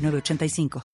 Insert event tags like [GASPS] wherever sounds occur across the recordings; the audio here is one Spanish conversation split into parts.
8985.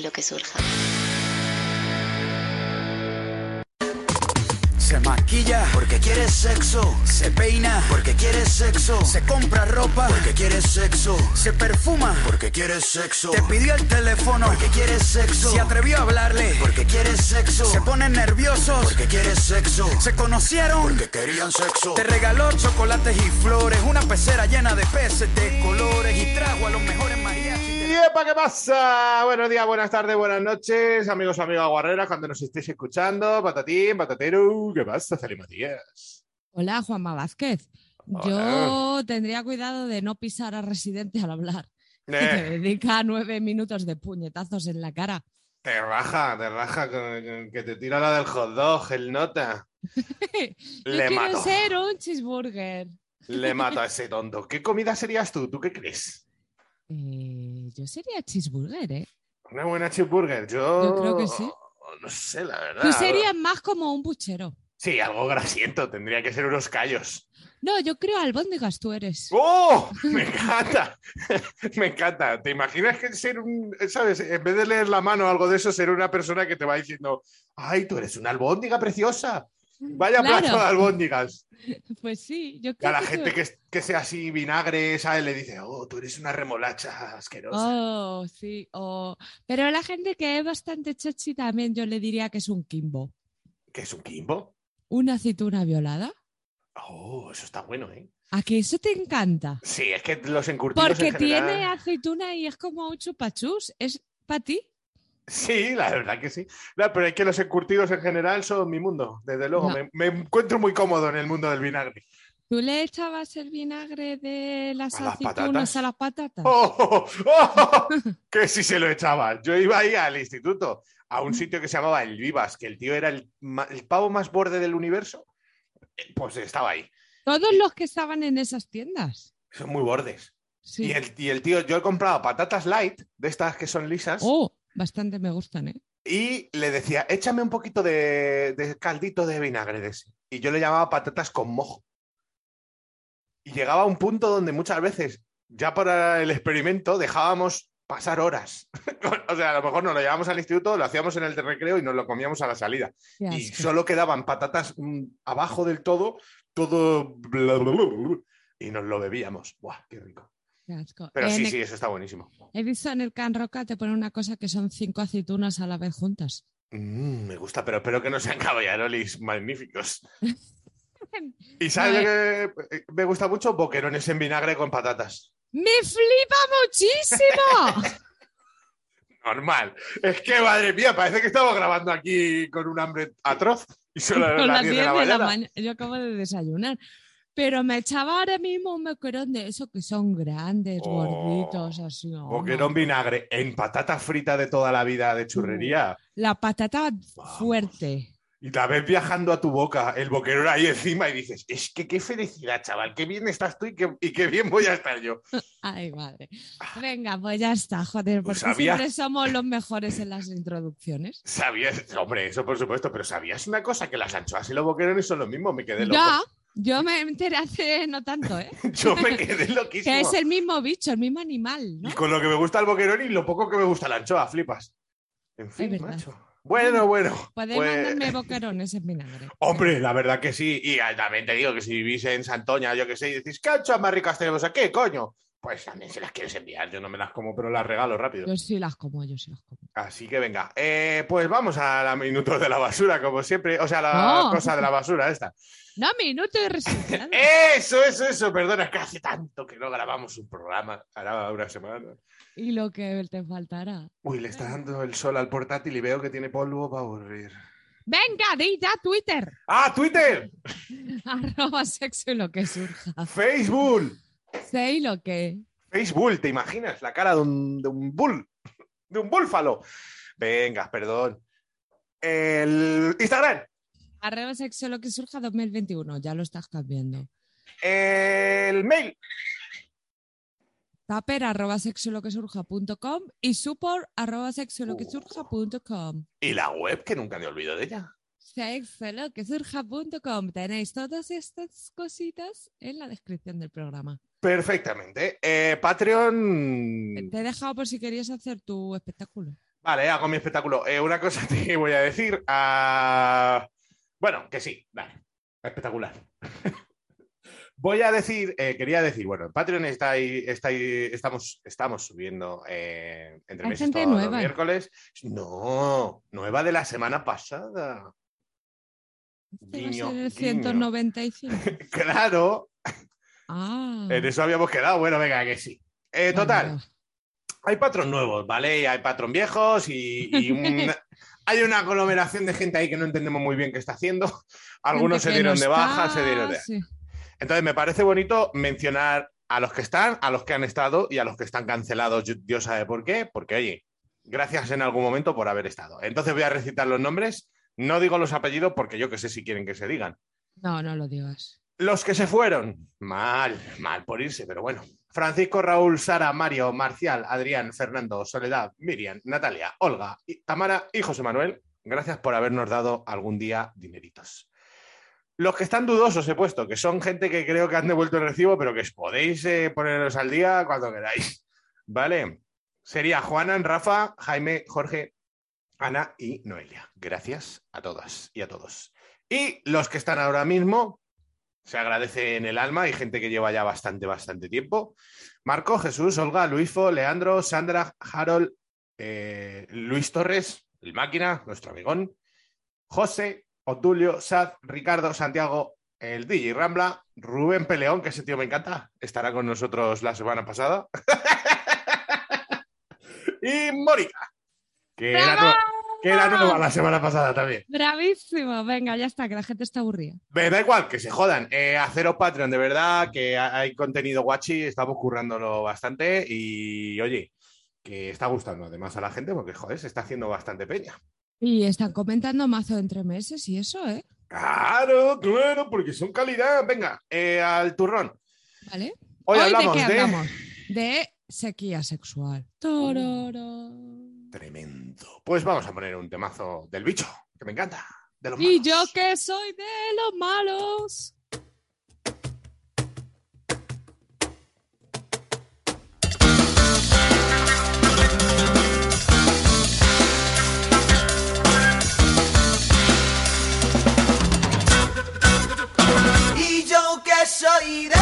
Lo que surja. Se maquilla porque quiere sexo. Se peina porque quiere sexo. Se compra ropa porque quiere sexo. Se perfuma porque quiere sexo. Te pidió el teléfono porque quiere sexo. Se atrevió a hablarle porque quiere sexo. Se ponen nerviosos porque quiere sexo. Se conocieron porque querían sexo. Te regaló chocolates y flores. Una pecera llena de peces de colores. Y trajo a los mejores mariachis. ¿Y epa, qué pasa? Buenos días, buenas tardes, buenas noches, amigos, amigas guarreras, cuando nos estéis escuchando, patatín, patatero, ¿qué pasa, Celi Matías? Hola, Juanma Vázquez. Hola. Yo tendría cuidado de no pisar a Residente al hablar. [LAUGHS] Que te Eh, dedica nueve minutos de puñetazos en la cara. te raja, te raja, que te tira la del hot dog, el nota. [LAUGHS] Yo Le quiero mato, ser un cheeseburger. le mato a [LAUGHS] ese tonto. ¿Qué comida serías tú? ¿Tú qué crees? Eh, yo sería cheeseburger, ¿eh? Una buena cheeseburger, yo... Yo creo que sí. No sé, la verdad. Tú serías más como un puchero. Sí, algo grasiento, tendría que ser unos callos. No, yo creo albóndigas tú eres. ¡Oh! [LAUGHS] Me encanta. [LAUGHS] Me encanta. ¿Te imaginas que ser un, sabes, en vez de leer la mano o algo de eso, ser una persona que te va diciendo, ay, tú eres una albóndiga preciosa. [LAUGHS] Vaya Claro. plato de albóndigas. [LAUGHS] Pues sí, yo Y a creo la que gente que, que sea así vinagre, ¿sabes? Le dice, oh, tú eres una remolacha asquerosa. Oh, sí. oh. Pero la gente que es bastante chachi también yo le diría que es un kimbo. ¿Qué es un kimbo? ¿Una aceituna violada? Oh, eso está bueno, ¿eh? ¿A que eso te encanta? Sí, es que los encurtidos Porque en general- tiene aceituna y es como un chupachus. ¿Es para ti? Sí, la verdad que sí. No, pero es que los encurtidos en general son mi mundo, desde luego. No. Me, me encuentro muy cómodo en el mundo del vinagre. ¿Tú le echabas el vinagre de las ¿A aceitunas a las patatas? ¡Oh, oh, oh! [LAUGHS] que sí se lo echaba. Yo iba ahí al instituto, a un sitio que se llamaba El Vivas, que el tío era el, el pavo más borde del universo. Eh, Pues estaba ahí. Todos los que estaban en esas tiendas. Son muy bordes. Sí. Y, el, y el tío, yo he comprado patatas light, de estas que son lisas, Oh, bastante me gustan, ¿eh? y le decía, échame un poquito de, de caldito de vinagre de ese. Y yo le llamaba patatas con mojo. Y llegaba a un punto donde muchas veces, ya para el experimento, dejábamos pasar horas. [LAUGHS] o sea, a lo mejor nos lo llevábamos al instituto, lo hacíamos en el de recreo y nos lo comíamos a la salida. Qué Y asco. solo quedaban patatas mm, abajo del todo, todo... bla, bla, bla, y nos lo bebíamos. ¡Buah, qué rico! Asco. Pero En sí, el- sí, eso está buenísimo. He visto en el Can Roca te pone una cosa que son cinco aceitunas a la vez juntas. Mm, me gusta, pero espero que no sean caballarolis magníficos. [LAUGHS] ¿Y sabes lo que eh, me gusta mucho? Boquerones en vinagre con patatas. ¡Me flipa muchísimo! [LAUGHS] Normal. Es que, madre mía, parece que estamos grabando aquí con un hambre atroz y solo [LAUGHS] Son las las 10 10 de la de la mañana. mañana. Yo acabo de desayunar. Pero me echaba ahora mismo un boquerón de eso que son grandes, Oh, gorditos, así. oh. Boquerón vinagre en patata frita de toda la vida de churrería. La patata Vamos. fuerte. Y la ves viajando a tu boca, el boquerón ahí encima y dices, es que qué felicidad, chaval, qué bien estás tú y qué, y qué bien voy a estar yo. [LAUGHS] Ay, madre. Venga, pues ya está, joder, Pues porque siempre somos los mejores en las introducciones. ¿Sabías? Hombre, eso por supuesto, pero ¿sabías una cosa? Que las anchoas y los boquerones son lo mismo, me quedé loco. Ya, Yo me enteré hace no tanto, ¿eh? [LAUGHS] Yo me quedé loquísimo. Que es el mismo bicho, el mismo animal, ¿no? Y con lo que me gusta el boquerón y lo poco que me gusta la anchoa, flipas. En fin, macho. Bueno, bueno. Puedes pues- mandarme [LAUGHS] boquerones en vinagre. Hombre, la verdad que sí. Y también te digo que si vivís en Santoña, yo que sé, y decís, ¿qué anchoas más ricas tenemos aquí, coño? Pues también se las quieres enviar. Yo no me las como, pero las regalo rápido. Yo sí las como, yo sí las como. Así que venga. Eh, pues vamos a la minuto de la basura, como siempre. O sea, la No. cosa de la basura esta. [LAUGHS] No, minuto resultado. Eso, eso, eso. Perdona, es que hace tanto que no grabamos un programa. Hará una semana. y lo que te faltará. Uy, le está dando el sol al portátil y veo que tiene polvo para aburrir. Venga, di ya Twitter. ¡Ah, Twitter! [LAUGHS] Arroba sexo y lo que surja. Facebook. Y lo que. Facebook, ¿te imaginas? La cara de un, de un bull, [LAUGHS] de un búlfalo. Venga, perdón. El Instagram, Arroba sexo lo que surja 2021. Ya lo estás cambiando. el mail, Taper arroba sexo lo que surja.com y support arroba sexo lo que surja.com. y la web, que nunca me olvido de ella. Lo que surja.com. Tenéis todas estas cositas en la descripción del programa. Perfectamente. Eh, Patreon. Te he dejado por si querías hacer tu espectáculo. Vale, hago mi espectáculo. Eh, una cosa [LAUGHS] te voy a decir. ah, Bueno, que sí, vale. Espectacular. [LAUGHS] Voy a decir, eh, quería decir, bueno, en Patreon está ahí, está ahí- estamos, estamos subiendo entre meses todos los nueva. miércoles. No, nueva de la semana pasada. Este va a Guiño, ser el guiño. 195. [LAUGHS] Claro, Ah. en eso habíamos quedado. Bueno, venga, que sí. Eh, total, Bueno, hay patrón nuevos, ¿vale? Y hay patrón viejos y, y un- [LAUGHS] hay una aglomeración de gente ahí que no entendemos muy bien qué está haendo. Algunos se gente dieron no de baja, está, se dieron de... sí. Entonces me parece bonito mencionar a los que están, a los que han estado y a los que están cancelados. Dios sabe por qué, porque oye, gracias en algún momento por haber estado. Entonces voy a recitar los nombres. No digo los apellidos porque yo que sé si quieren que se digan. No, no lo digas. Los que se fueron, mal, mal por irse, pero bueno. Francisco, Raúl, Sara, Mario, Marcial, Adrián, Fernando, Soledad, Miriam, Natalia, Olga, y- Tamara y José Manuel, gracias por habernos dado algún día dineritos. Los que están dudosos he puesto, que son gente que creo que han devuelto el recibo, pero que os podéis eh, poneros al día cuando queráis. ¿Vale? Sería Juanan, Rafa, Jaime, Jorge, Ana y Noelia. Gracias a todas y a todos. Y los que están ahora mismo, se agradece en el alma, hay gente que lleva ya bastante, bastante tiempo. Marco, Jesús, Olga, Luifo, Leandro, Sandra, Harold, eh, Luis Torres, el máquina, nuestro amigón, José, Otulio, Sad, Ricardo, Santiago, el DJ Rambla, Rubén Peleón, que ese tío me encanta, estará con nosotros la semana pasada. [LAUGHS] y Mónica, que era, ¡Bravo! nue- que era nueva la semana pasada también. Bravísimo. Venga, ya está, que la gente está aburrida. Me da igual, que se jodan. Eh, haceros Patreon, de verdad, que ha- hay contenido guachi, estamos currándolo bastante y, oye, que está gustando además a la gente porque, joder, se está haciendo bastante peña. Y están comentando mazo entre meses y eso, ¿eh? Claro, claro, porque son calidad. Venga, eh, al turrón. ¿Vale? Hoy, ¿de hablamos qué de... sequía sexual. Tororo. Tremendo. Pues vamos a poner un temazo del bicho, que me encanta. De los Y malos. yo que soy de los malos. Y yo que soy de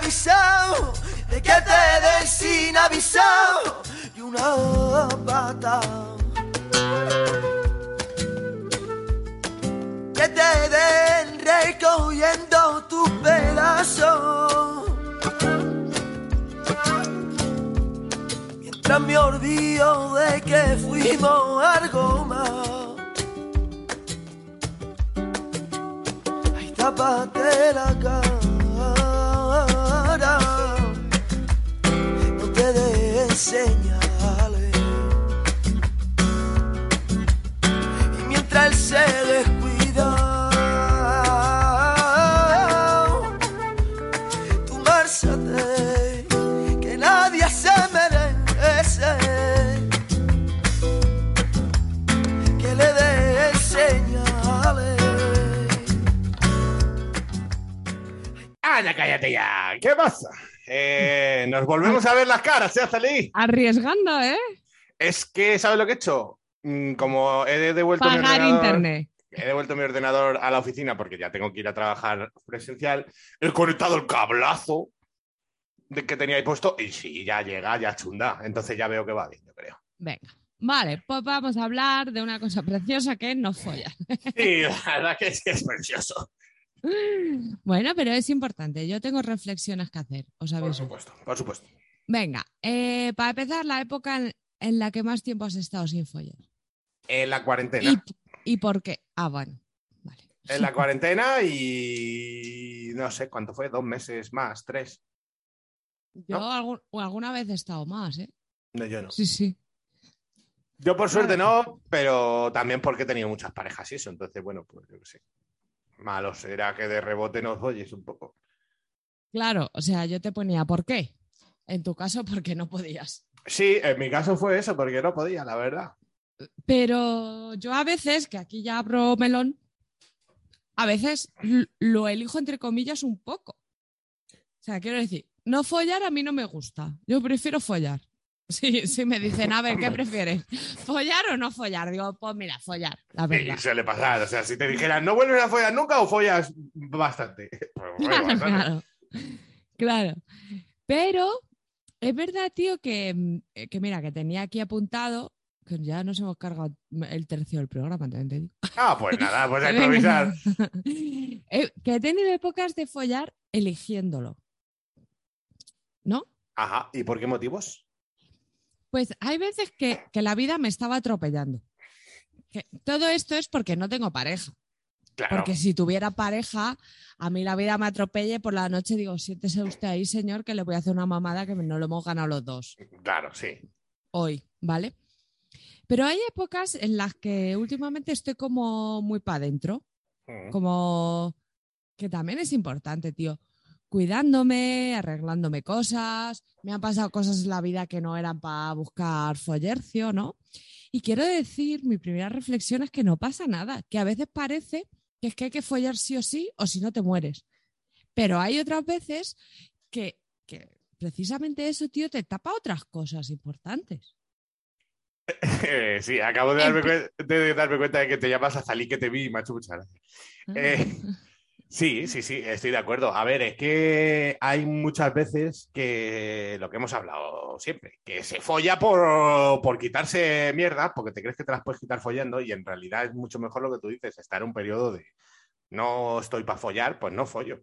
de que te den sin avisado y una pata. Que te den recogiendo tus pedazos. Mientras me olvido de que fuimos algo más. tápate la cara, des señales. Y mientras él se descuida, tú márchate, que nadie se merece que le dé señales. ¡Anda, cállate ya! ¿Qué pasa? Eh, nos volvemos a ver las caras, ¿eh, Azalí? Arriesgando, ¿eh? Es que, ¿sabes lo que he hecho? Mm, Como he devuelto mi ordenador- internet. he devuelto mi ordenador a la oficina porque ya tengo que ir a trabajar presencial, he conectado el cablazo de que tenía ahí puesto y sí, ya llega, ya chunda. Entonces ya veo que va bien, yo creo. Venga. Vale, pues vamos a hablar de una cosa preciosa que es no follar. Sí, la verdad que sí es precioso. [GASPS] Bueno, pero es importante. Yo tengo reflexiones que hacer, os Por supuesto, por supuesto. Venga, eh, para empezar, la época en, en la que más tiempo has estado sin follar. En la cuarentena. ¿Y, y por qué? Ah, bueno. Vale. En la [LAUGHS] cuarentena y no sé cuánto fue, dos meses más, tres. Yo ¿no? algún- o alguna vez he estado más, ¿eh? No, yo no. Sí, sí. Yo por suerte no, pero también porque he tenido muchas parejas y eso. Entonces, bueno, pues yo qué sé. Malo será que de rebote nos oyes un poco. Claro, o sea, yo te ponía ¿por qué? En tu caso, porque no podías. Sí, en mi caso fue eso, porque no podía, la verdad. Pero yo a veces, que aquí ya abro melón, a veces lo elijo entre comillas un poco. O sea, quiero decir, no follar a mí no me gusta. Yo prefiero follar. Sí, sí me dicen, a ver, ¿qué prefieres? ¿Follar o no follar? Digo, pues mira, follar, la Sí, verdad. suele pasar. O sea, si te dijeran, no vuelves a follar nunca o follas bastante. [LAUGHS] Pues, [LAUGHS] bastante. claro, claro. Pero es verdad, tío, que, eh, que mira, que tenía aquí apuntado, que ya nos hemos cargado el tercio del programa, te digo. Ah, pues nada, pues [LAUGHS] a improvisar. Eh, que he tenido épocas de follar eligiéndolo. ¿No? Ajá, ¿y por qué motivos? Pues hay veces que, que la vida me estaba atropellando. Que todo esto es porque no tengo pareja. Claro. Porque si tuviera pareja, a mí la vida me atropelle por la noche, digo, siéntese usted ahí, señor, que le voy a hacer una mamada que no lo hemos ganado los dos Claro, sí. hoy, ¿vale? Pero hay épocas en las que últimamente estoy como muy para adentro, Mm. como que también es importante, tío. Cuidándome, arreglándome cosas. Me han pasado cosas en la vida que no eran para buscar follercio, ¿no? Y quiero decir, mi primera reflexión es que no pasa nada, que a veces parece que es que hay que follar sí o sí o si no te mueres. Pero hay otras veces que, que precisamente eso, tío, te tapa otras cosas importantes. [LAUGHS] Sí, acabo de darme, de darme cuenta de que te llamas Azalí, que te vi y me ha hecho mucha gracia. Eh, Sí, sí, sí, estoy de acuerdo. A ver, es que hay muchas veces que lo que hemos hablado siempre, que se folla por, por quitarse mierda, porque te crees que te las puedes quitar follando y en realidad es mucho mejor lo que tú dices, estar en un periodo de no estoy para follar, pues no follo.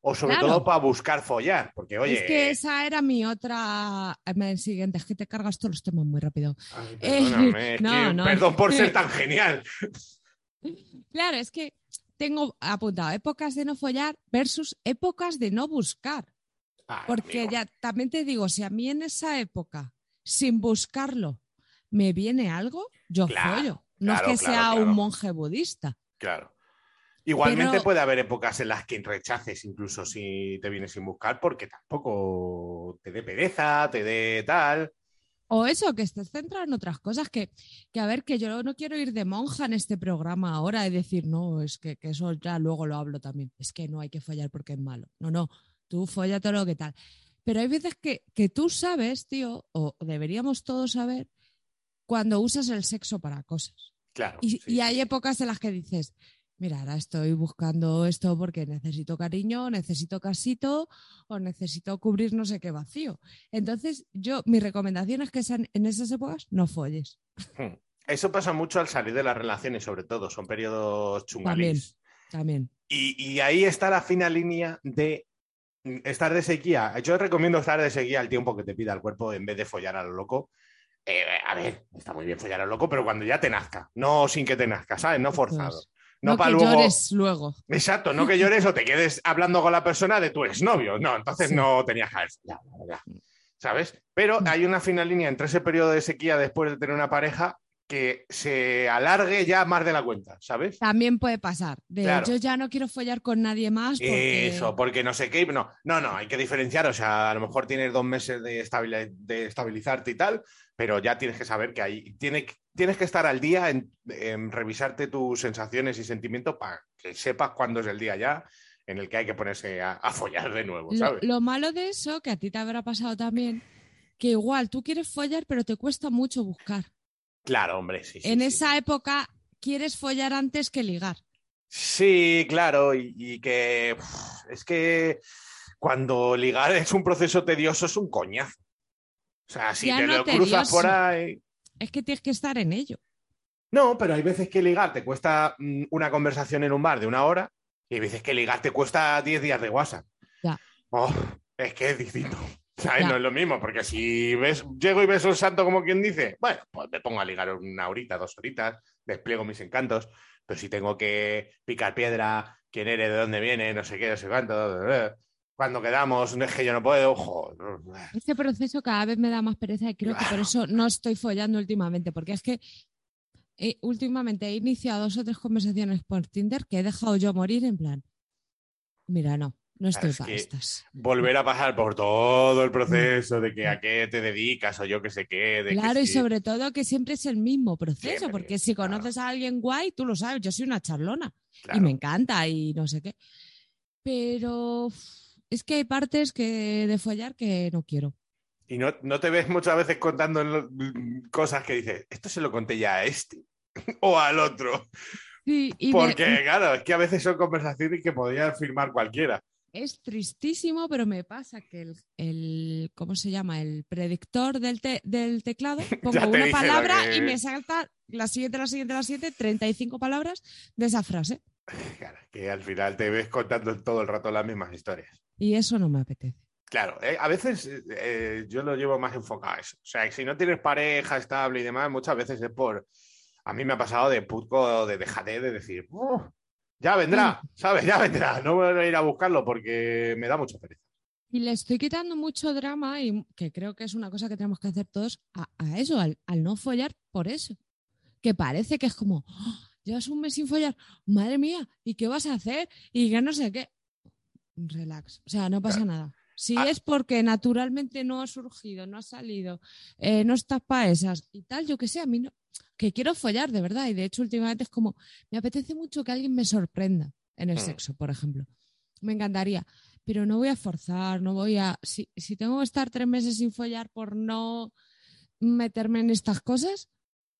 O sobre Claro. todo para buscar follar, porque oye... es que esa era mi otra. El siguiente, es que te cargas todos los temas muy rápido. Ay, [LAUGHS] Eh, no, que no, perdón por ser tan genial. [LAUGHS] Claro, es que tengo apuntado épocas de no follar versus épocas de no buscar. Ay, Porque amigo. ya también te digo, si a mí en esa época, sin buscarlo, me viene algo, yo Claro, follo. No claro, es que claro, sea un monje budista. Claro. Igualmente Pero- puede haber épocas en las que rechaces incluso si te vienes sin buscar porque tampoco te dé pereza, te dé tal. O eso, que estés centrado en otras cosas, que, que a ver, que yo no quiero ir de monja en este programa ahora y decir, no, es que, que eso ya luego lo hablo también. Es que no hay que follar porque es malo. No, no, tú folla todo lo que tal. Pero hay veces que, que tú sabes, tío, o deberíamos todos saber, cuando usas el sexo para cosas. Claro. Y, sí, y hay épocas en las que dices, mira, ahora estoy buscando esto porque necesito cariño, necesito casito o necesito cubrir no sé qué vacío. Entonces, yo, mi recomendación es que en esas épocas no folles. Hmm. Eso pasa mucho al salir de las relaciones, sobre todo. Son periodos chungalís. También. Y, y ahí está la fina línea de estar de sequía. Yo recomiendo estar de sequía al tiempo que te pida el cuerpo en vez de follar a lo loco. Eh, a ver, está muy bien follar a lo loco, pero cuando ya te nazca, no sin que te nazca, ¿sabes? No forzado. No, No, para luego. llores luego. Exacto, no que llores o te quedes hablando con la persona de tu exnovio. No, entonces Sí. no tenías que haber verdad. ¿Sabes? Pero Mm. hay una fina línea entre ese periodo de sequía después de tener una pareja que se alargue ya más de la cuenta, ¿sabes? También puede pasar. De Claro. yo ya no quiero follar con nadie más porque... Eso, porque no sé qué. No, no, no, hay que diferenciar. O sea, a lo mejor tienes dos meses de, de estabilizarte y tal, pero ya tienes que saber que ahí tiene, tienes que estar al día en, en revisarte tus sensaciones y sentimientos para que sepas cuándo es el día ya en el que hay que ponerse a, a follar de nuevo, Lo, ¿sabes? lo malo de eso, que a ti te habrá pasado también, que igual tú quieres follar, pero te cuesta mucho buscar. Claro, hombre, sí. en sí. esa época quieres follar antes que ligar. Sí, claro, y, y que es que cuando ligar es un proceso tedioso, es un coñazo. O sea, si Ya te no lo cruzas por ahí. Es que tienes que estar en ello. No, pero hay veces que ligar te cuesta mm, una conversación en un bar de una hora y hay veces que ligar te cuesta 10 días de WhatsApp. Ya. Oh, es que es distinto. No es lo mismo, porque si ves, llego y beso el santo como quien dice, bueno, pues me pongo a ligar una horita, dos horitas, despliego mis encantos, pero si tengo que picar piedra, quién eres, de dónde viene, no sé qué, no sé cuánto, cuando quedamos, no es que yo no puedo, ojo. Este proceso cada vez me da más pereza y creo que por eso no estoy follando últimamente, porque es que eh, últimamente he iniciado dos o tres conversaciones por Tinder que he dejado yo morir en plan, mira, no, no estoy es para que- estas. Volver a pasar por todo el proceso de que a qué te dedicas o yo qué sé qué. De que Claro, y sobre todo que siempre es el mismo proceso, Siempre, porque si claro. conoces a alguien guay, tú lo sabes, yo soy una charlona Claro. y me encanta y no sé qué. Pero es que hay partes que de follar que no quiero. Y no, no te ves muchas veces contando cosas que dices, esto se lo conté ya a este [LAUGHS] o al otro. Sí, y de- Porque, claro, es que a veces son conversaciones que podría firmar cualquiera. Es tristísimo, pero me pasa que el, el- ¿cómo se llama? El predictor del, te- del teclado, [LAUGHS] pongo te una palabra que- y me salta la siguiente, la siguiente, la siguiente, 35 palabras de esa frase. [LAUGHS] Claro, que al final te ves contando todo el rato las mismas historias. Y eso no me apetece. Claro, eh, a veces eh, yo lo llevo más enfocado a eso. O sea, que si no tienes pareja estable y demás, muchas veces es por. A mí me ha pasado de putco, de dejadez, de decir, "Uf, ya vendrá, ¿sabes? Ya vendrá. No voy a ir a buscarlo porque me da mucha pereza. Y le estoy quitando mucho drama y que creo que es una cosa que tenemos que hacer todos a, a eso, al, al no follar por eso. Que parece que es como, "Oh, llevas un mes sin follar, madre mía, ¿y qué vas a hacer? Y que no sé qué. Relax, o sea, no pasa nada. Si Ah. es porque naturalmente no ha surgido, no ha salido, eh, no estás para esas y tal, yo que sé, a mí no, que quiero follar de verdad. Y de hecho, últimamente es como, me apetece mucho que alguien me sorprenda en el Mm. sexo, por ejemplo. Me encantaría pero no voy a forzar, no voy a... Si, si tengo que estar tres meses sin follar por no meterme en estas cosas,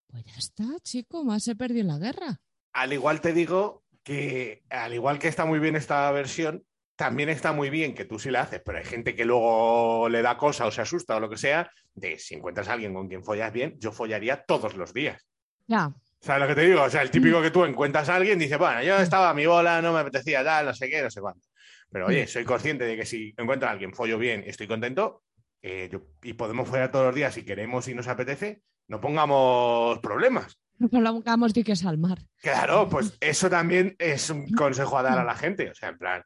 pues ya está, chico, más he perdido la guerra. Al igual te digo que, al igual que está muy bien esta versión, también está muy bien que tú sí la haces, pero hay gente que luego le da cosa o se asusta o lo que sea, de si encuentras a alguien con quien follas bien, yo follaría todos los días. Ya, ¿Sabes lo que te digo? O sea, el típico que tú encuentras a alguien y dices, bueno, yo estaba a mi bola, no me apetecía tal, no sé qué, no sé cuánto. Pero oye, soy consciente de que si encuentro a alguien, follo bien y estoy contento, eh, yo- y podemos follar todos los días si queremos y nos apetece, no pongamos problemas. no pongamos diques al mar. Claro, pues eso también es un consejo a dar a la gente. O sea, en plan,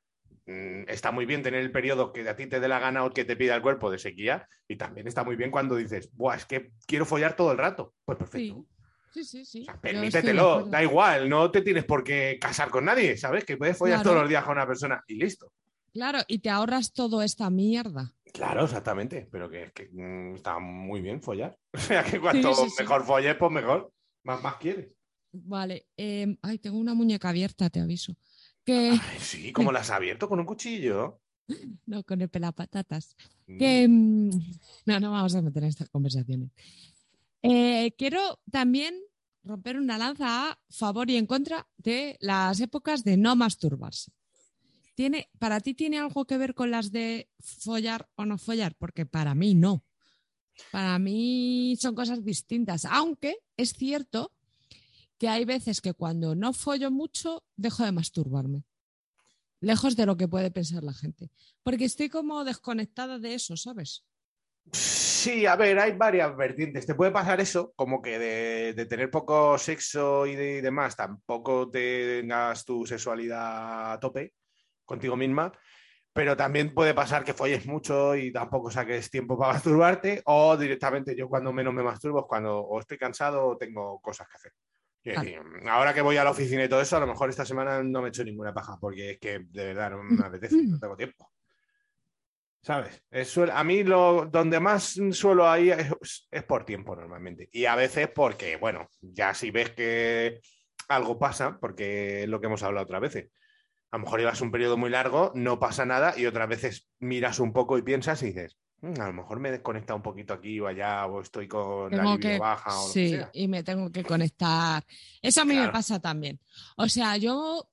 mm, está muy bien tener el periodo que a ti te dé la gana o que te pida el cuerpo de sequía, y también está muy bien cuando dices, Buah, es que quiero follar todo el rato. Pues perfecto. Sí, sí, sí. O sea, de permítetelo, da igual, no te tienes por qué casar con nadie, ¿sabes? Que puedes follar Claro. todos los días con una persona y listo. Claro, y te ahorras toda esta mierda. Claro, exactamente, pero que, que, mm, está muy bien follar. [LAUGHS] O sea, que cuanto Sí, sí, sí. mejor folles, pues mejor. Más, más quieres. Vale, eh, ay, tengo una muñeca abierta, te aviso. Que [LAUGHS] Ay, sí, como las has abierto con un cuchillo. no, con el pelapatatas. Mm. Que mm, no, no vamos a meter en estas conversaciones. Eh, quiero también romper una lanza a favor y en contra de las épocas de no masturbarse. ¿Tiene, ¿Para ti tiene algo que ver con las de follar o no follar? Porque para mí no. Para mí son cosas distintas, aunque es cierto que hay veces que cuando no follo mucho dejo de masturbarme. Lejos de lo que puede pensar la gente. Porque estoy como desconectada de eso, ¿sabes? Sí, a ver, hay varias vertientes. Te puede pasar eso, como que de, de tener poco sexo y, de- y demás, tampoco tengas tu sexualidad a tope contigo misma, pero también puede pasar que folles mucho y tampoco saques tiempo para [LAUGHS] masturbarte, o directamente yo cuando menos me masturbo es cuando o estoy cansado o tengo cosas que hacer. Ahora que voy a la oficina y todo eso, a lo mejor esta semana no me he hecho ninguna paja, porque es que de verdad no me apetece, no tengo tiempo. ¿Sabes? Es a mí lo, donde más suelo ahí es, es por tiempo normalmente. Y a veces porque, bueno, ya si ves que algo pasa, porque es lo que hemos hablado otras veces. A lo mejor llevas un periodo muy largo, no pasa nada, y otras veces miras un poco y piensas y dices, "Mm, a lo mejor me he desconectado un poquito aquí o allá, o estoy con la libido que, baja o lo sí, que sea. y me tengo que conectar. Eso a mí me pasa también. O sea, yo,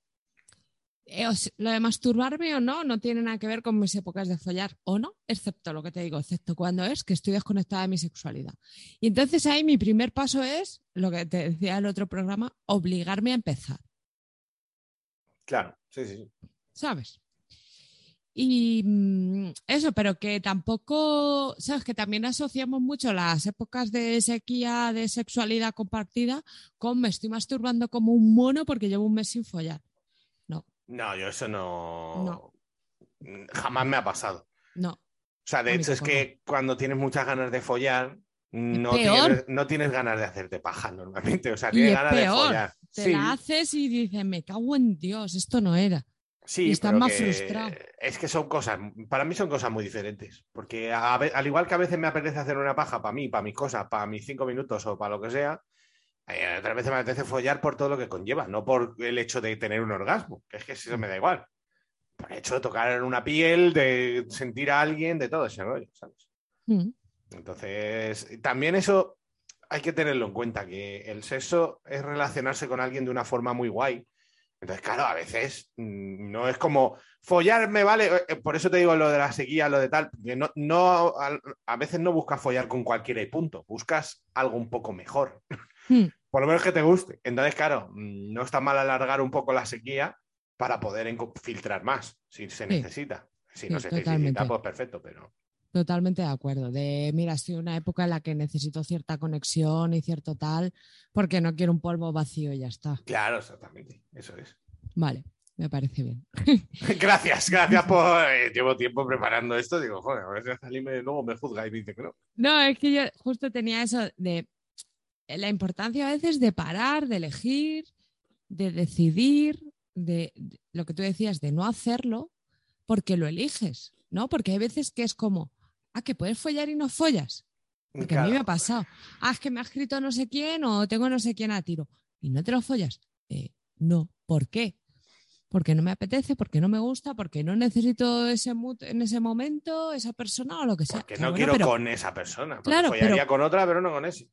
eh, lo de masturbarme o no, no tiene nada que ver con mis épocas de follar, o no, excepto lo que te digo, excepto cuando es que estoy desconectada de mi sexualidad. Y entonces ahí mi primer paso es, lo que te decía el otro programa, obligarme a empezar. Claro, sí, sí. sí. ¿sabes? Y mm, eso, pero que tampoco, ¿sabes? Que también asociamos mucho las épocas de sequía, de sexualidad compartida, con me estoy masturbando como un mono porque llevo un mes sin follar. No, yo eso no... No. Jamás me ha pasado. No, O sea, de hecho es que cuando tienes muchas ganas de follar, no tienes, no tienes ganas de hacerte paja normalmente. O sea, tienes es ganas peor. de follar. te sí, la haces y dices, me cago en Dios, esto no era. sí, y estás pero más que- frustrado. Es que son cosas, para mí son cosas muy diferentes. Porque a al igual que a veces me apetece hacer una paja para mí, para mis cosas, para mis cinco minutos o para lo que sea, eh, otras veces me apetece follar por todo lo que conlleva, no por el hecho de tener un orgasmo, que es que eso me da igual. Por el hecho de tocar una piel, de sentir a alguien, de todo ese rollo, ¿sabes? Mm. Entonces, también eso hay que tenerlo en cuenta, que el sexo es relacionarse con alguien de una forma muy guay. Entonces, claro, a veces mm, no es como follar me vale, eh, por eso te digo lo de la sequía, lo de tal, que no, no a, a veces no buscas follar con cualquiera y punto, buscas algo un poco mejor, [LAUGHS] Mm. por lo menos que te guste. Entonces, claro, mm, no está mal alargar un poco la sequía para poder filtrar más, si se Sí. necesita. Si no Sí, se totalmente. necesita, pues perfecto, pero... Totalmente de acuerdo. De, mira, estoy en una época en la que necesito cierta conexión y cierto tal, porque no quiero un polvo vacío y ya está. Claro, exactamente, eso es. Vale, me parece bien. [LAUGHS] Gracias, gracias por. [LAUGHS] eh, llevo tiempo preparando esto. Digo, joder, a ver si Azalí me, luego me juzga y me dice que no. No, es que yo justo tenía eso de la importancia a veces de parar, de elegir, de decidir, de, de lo que tú decías, de no hacerlo porque lo eliges, ¿no? Porque hay veces que es como, ah, que puedes follar y no follas. Porque a mí me ha pasado. Ah, es que me ha escrito no sé quién o tengo no sé quién a tiro. ¿Y no te lo follas? Eh, no. ¿Por qué? Porque no me apetece, porque no me gusta, porque no necesito ese mood en ese momento, esa persona o lo que sea. Porque Que no bueno, quiero pero- con esa persona. Claro, follaría pero- con otra, pero no con ese.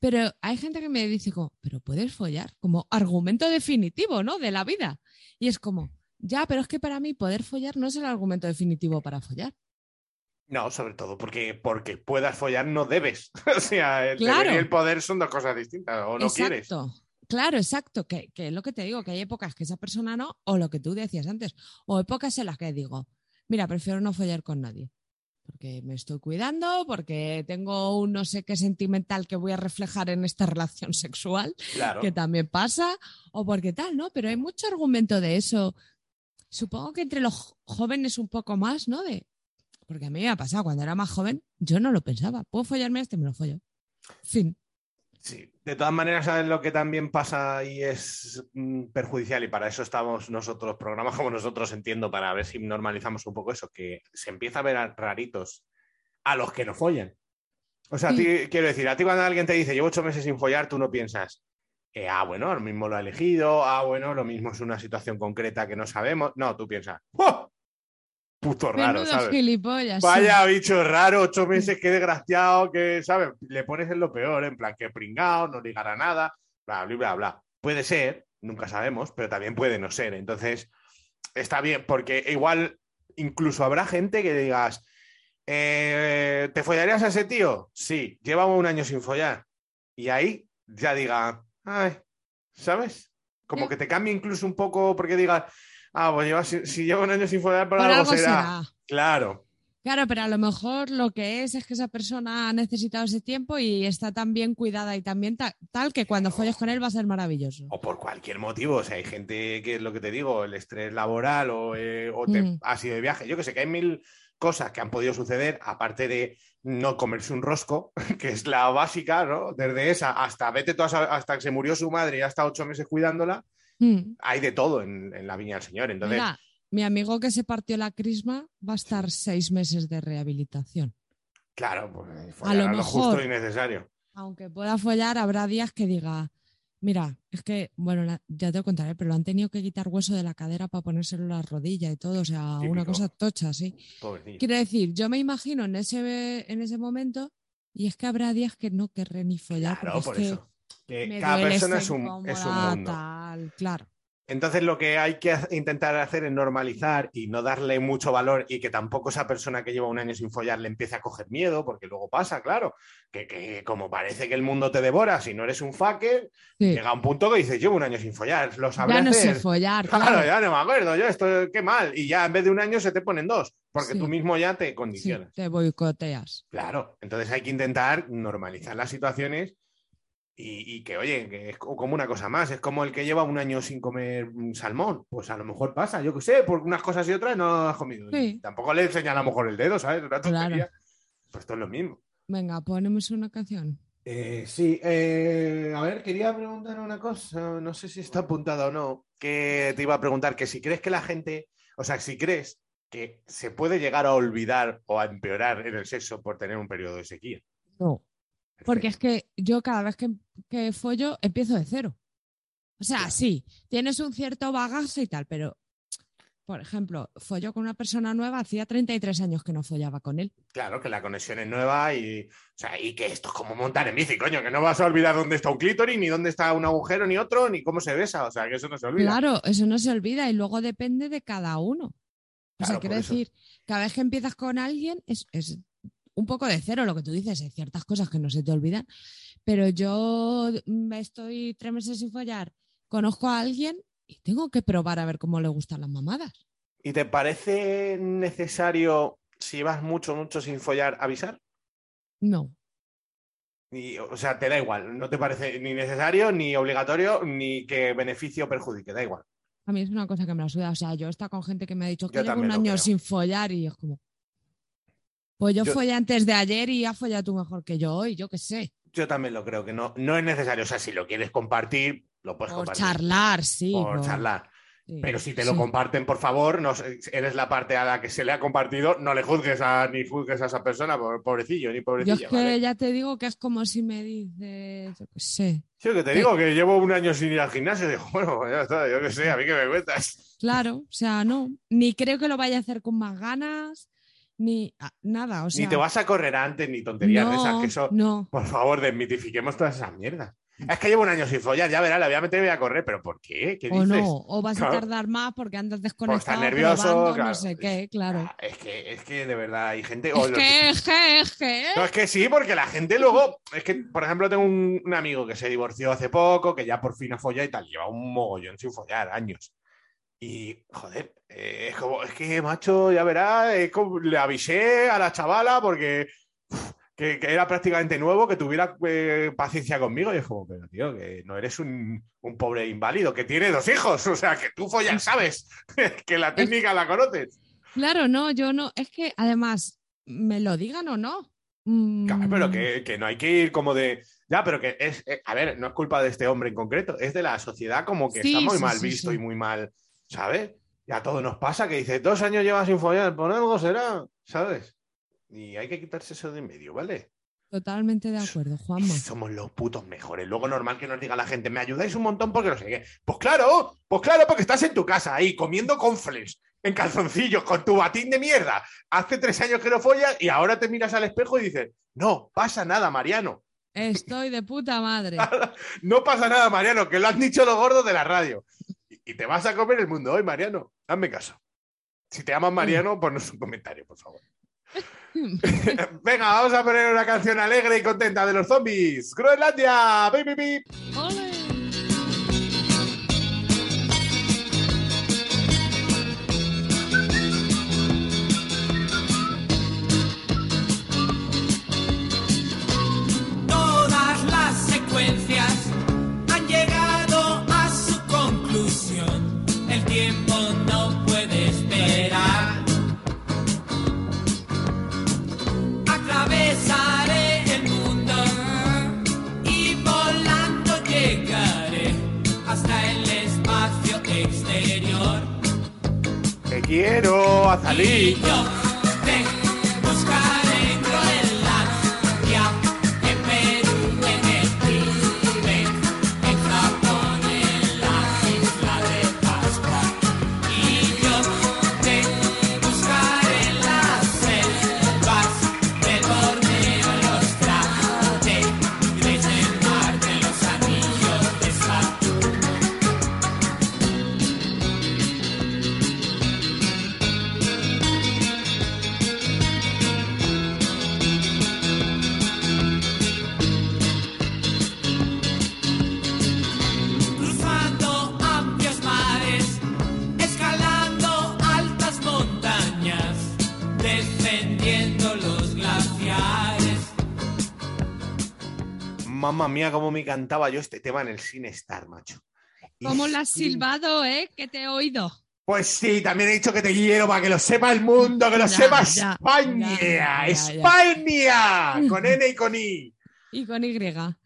Pero hay gente que me dice como, pero puedes follar, como argumento definitivo, ¿no? De la vida. Y es como, ya, pero es que para mí poder follar no es el argumento definitivo para follar. No, sobre todo porque, porque puedas follar no debes. [LAUGHS] o sea, el Claro. y el poder son dos cosas distintas. O no quieres. exacto. Claro, exacto. Que, que es lo que te digo, que hay épocas que esa persona no, o lo que tú decías antes, o épocas en las que digo, mira, prefiero no follar con nadie. Porque me estoy cuidando, porque tengo un no sé qué sentimental que voy a reflejar en esta relación sexual. Claro. que también pasa, o porque tal, ¿no? Pero hay mucho argumento de eso. Supongo que entre los jóvenes un poco más, ¿no? De, porque a mí me ha pasado, cuando era más joven, yo no lo pensaba. ¿Puedo follarme a este? Me lo follo. Fin. Sí, de todas maneras, ¿sabes lo que también pasa y es mm, perjudicial? Y para eso estamos nosotros, programas como nosotros, entiendo, para ver si normalizamos un poco eso, que se empieza a ver a raritos a los que no follan. O sea, a ti, quiero decir, a ti cuando alguien te dice llevo ocho meses sin follar, tú no piensas, eh, ah, bueno, lo mismo lo ha elegido, ah, bueno, lo mismo es una situación concreta que no sabemos. No, tú piensas, ¡oh! Puto raro, ¿sabes? gilipollas. sí. Vaya bicho raro, ocho [LAUGHS] meses, qué desgraciado, que, ¿sabes? Le pones en lo peor, en plan, que pringao, no ligará nada, bla, bla, bla, bla. Puede ser, nunca sabemos, pero también puede no ser. Entonces, está bien, porque igual incluso habrá gente que digas, eh, ¿te follarías a ese tío? Sí, llevamos un año sin follar. Y ahí ya diga, ay, ¿sabes? Como que te cambie incluso un poco porque digas, ah, pues lleva, si, si lleva un año sin follar, por, Por algo, algo será. será. Claro. Claro, pero a lo mejor lo que es es que esa persona ha necesitado ese tiempo y está tan bien cuidada y tan bien ta- tal que cuando folles con él va a ser maravilloso. O por cualquier motivo, o sea, hay gente que es lo que te digo, el estrés laboral o, eh, o te Mm. has ido de viaje. Yo que sé que hay mil cosas que han podido suceder, aparte de no comerse un rosco, [LAUGHS] que es la básica, ¿no? Desde esa hasta vete sa- hasta que se murió su madre y hasta ocho meses cuidándola, Mm. hay de todo en, en la viña del Señor. Entonces, Mira, mi amigo que se partió la crisma va a estar seis meses de rehabilitación. claro, pues A lo lo justo mejor- y necesario. Aunque pueda follar, habrá días que diga, mira, es que, bueno, la- ya te lo contaré, pero lo han tenido que quitar hueso de la cadera para ponérselo en la rodilla y todo, o sea, una cosa tocha, sí. Quiero decir, yo me imagino en ese, en ese momento y es que habrá días que no querré ni follar Claro, porque por es eso. Cada persona es un, es un mundo. tal, claro. Entonces lo que hay que intentar hacer es normalizar y no darle mucho valor y que tampoco esa persona que lleva un año sin follar le empiece a coger miedo, porque luego pasa, claro, que, que como parece que el mundo te devora, si no eres un fucker, Sí. llega un punto que dices, llevo un año sin follar, lo sabré Ya no sé hacer. follar, [LAUGHS] Claro, claro. ya no me acuerdo, yo esto qué mal. Y ya en vez de un año se te ponen dos, porque Sí. tú mismo ya te Sí, condicionas. te boicoteas. Claro, entonces hay que intentar normalizar las situaciones y, y que, oye, que es co- como una cosa más, es como el que lleva un año sin comer mm, salmón, pues a lo mejor pasa, yo qué sé, por unas cosas y otras no has comido. Sí. tampoco le enseña a lo mejor el dedo, ¿sabes? Una Claro. Pues esto es lo mismo. Venga, ponemos una canción. Eh, sí, eh, a ver, quería preguntar una cosa, no sé si está apuntada o no, que te iba a preguntar que si crees que la gente, o sea, si crees que se puede llegar a olvidar o a empeorar en el sexo por tener un periodo de sequía. No. Porque es que yo cada vez que, que follo empiezo de cero. O sea, Claro. sí, tienes un cierto bagaje y tal, pero, por ejemplo, follo con una persona nueva, hacía 33 años que no follaba con él. Claro, que la conexión es nueva y, o sea, y que esto es como montar en bici, coño, que no vas a olvidar dónde está un clítoris, ni dónde está un agujero, ni otro, ni cómo se besa, o sea, que eso no se olvida. Claro, eso no se olvida y luego depende de cada uno. O sea, quiero decir, cada vez que empiezas con alguien es, es un poco de cero lo que tú dices, hay ciertas cosas que no se te olvidan, pero yo me estoy tres meses sin follar, conozco a alguien y tengo que probar a ver cómo le gustan las mamadas. ¿Y te parece necesario, si vas mucho, mucho sin follar, avisar? No, Y, o sea, te da igual, no te parece ni necesario, ni obligatorio, ni que beneficio o perjudique, da igual. a mí es una cosa que me la suda. O sea, yo he estado con gente que me ha dicho que llevo un año creo. sin follar y es como, pues yo, Yo- follé antes de ayer y has follado tú mejor que yo hoy, yo qué sé. Yo también lo creo, que no, no es necesario, o sea, si lo quieres compartir, lo puedes Por compartir. charlar, sí. Por por- charlar. sí, Pero si te lo sí. comparten, por favor, no eres la parte a la que se le ha compartido, no le juzgues a, ni juzgues a esa persona, pobrecillo, ni Yo pobrecilla. es que ¿vale? ya te digo que es como si me dices, yo qué sé. Sí, que te digo que llevo un año sin ir al gimnasio, digo, bueno, pues ya está, yo qué sé, a mí que me cuentas. Claro, o sea, no. Ni creo que lo vaya a hacer con más ganas, ni nada. O sea, ni te vas a correr antes, ni tonterías de esas, que eso, no. por favor, desmitifiquemos todas esas mierdas. Es que llevo un año sin follar, ya verás, la voy a meter y voy a correr, pero ¿por qué? ¿Qué O dices? no, o vas Claro. a tardar más porque andas Por desconectado, estar nervioso, probando, claro. no sé qué, claro. Ah, Es que, es que de verdad hay gente. o Es que, es que, es que. No, es que sí, porque la gente luego. Es que, por ejemplo, tengo un, un amigo que se divorció hace poco, que ya por fin ha follado y tal. Lleva un mogollón sin follar, años. Y, joder, eh, es como, es que, macho, ya verás, es como- le avisé a la chavala porque. uf, Que, que era prácticamente nuevo, que tuviera eh, paciencia conmigo. Y es como, pero tío, que no eres un, un pobre inválido, que tiene dos hijos. [LAUGHS] O sea, que tú follas, sabes, [LAUGHS] que la técnica la conoces. Claro, no, yo no. Es que además, me lo digan o no. mm, Claro, pero que, que no hay que ir como de. Ya, pero que es. eh, a ver, no es culpa de este hombre en concreto, es de la sociedad como que Sí, está muy sí, mal sí, visto y muy mal, ¿sabes? Y a todos nos pasa que dice, dos años llevas sin follar, por algo será, ¿sabes? Y hay que quitarse eso de en medio, ¿vale? Totalmente de acuerdo, Juanma. Somos los putos mejores. Luego normal que nos diga la gente, me ayudáis un montón porque no sé qué. Pues claro, pues claro, porque estás en tu casa ahí comiendo confles en calzoncillos con tu batín de mierda. Hace tres años que no follas y ahora te miras al espejo y dices, no pasa nada, Mariano. Estoy de puta madre. [LAUGHS] No pasa nada, Mariano, que lo han dicho los gordos de la radio. Y y te vas a comer el mundo hoy, Mariano. Hazme caso. Si te llamas Mariano, ponnos un comentario, por favor. [LAUGHS] Venga, vamos a poner una canción alegre y contenta de los zombies. ¡Groenlandia! ¡Bip, bip, bip! Quiero, Azalí. Yo Mamma mía, cómo me cantaba yo este tema en el Cine Star, macho. ¿Cómo lo has silbado, eh? Que te he oído. Pues sí, también he dicho que te quiero para que lo sepa el mundo, que lo Ya, sepa ya, España. ya. España. Con N y con I. [LAUGHS] Y con Y.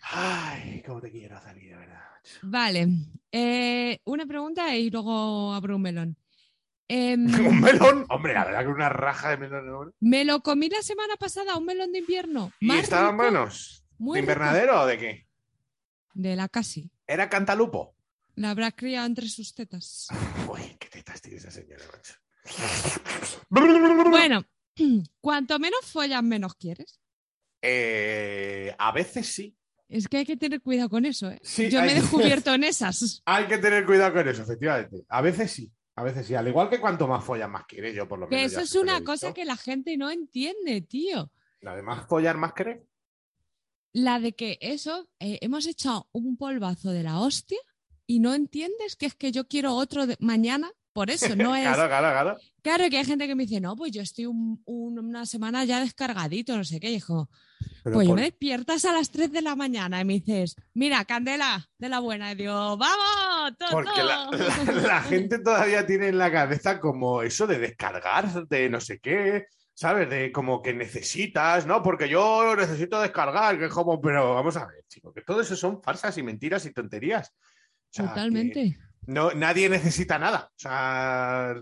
Ay, cómo te quiero, Azalí, de verdad. Vale. eh, una pregunta y luego abro un melón. Em, [LAUGHS] Un melón. Hombre, la verdad que una raja de melón. ¿no? me lo comí la semana pasada, un melón de invierno. ¿Y estaban buenos? Muy ¿De rico. invernadero o de qué? De la casi. ¿Era cantalupo? La habrá criado entre sus tetas. [LAUGHS] Uy, qué tetas tiene esa señora, macho. Bueno, [CLEARS THROAT] cuanto menos follas, menos quieres. Eh, a veces sí. Es que hay que tener cuidado con eso, ¿eh? Sí, Yo me he [LAUGHS] descubierto en esas. Hay que tener cuidado con eso, efectivamente. A veces sí. A veces sí. Al igual que cuanto más follas, más quieres. Yo por lo Que menos. eso ya es una cosa que la gente no entiende, tío. La de más follar, más querer. La de que eso, eh, hemos hecho un polvazo de la hostia y no entiendes que es que yo quiero otro de- mañana. Por eso no [LAUGHS] es. Claro, claro, claro. Claro que hay gente que me dice, no, pues yo estoy un- un- una semana ya descargadito, no sé qué. Como, Pero pues yo por- me despiertas a las 3 de la mañana y me dices, mira, candela de la buena. Y digo, ¡vamos! ¡Todo! Porque la, la- la gente todavía tiene en la cabeza como eso de descargar, de no sé qué, ¿sabes? De como que necesitas, ¿no? Porque yo necesito descargar, que es como, pero vamos a ver, chicos, que todo eso son farsas y mentiras y tonterías. O sea, que Totalmente. No, nadie necesita nada. O sea,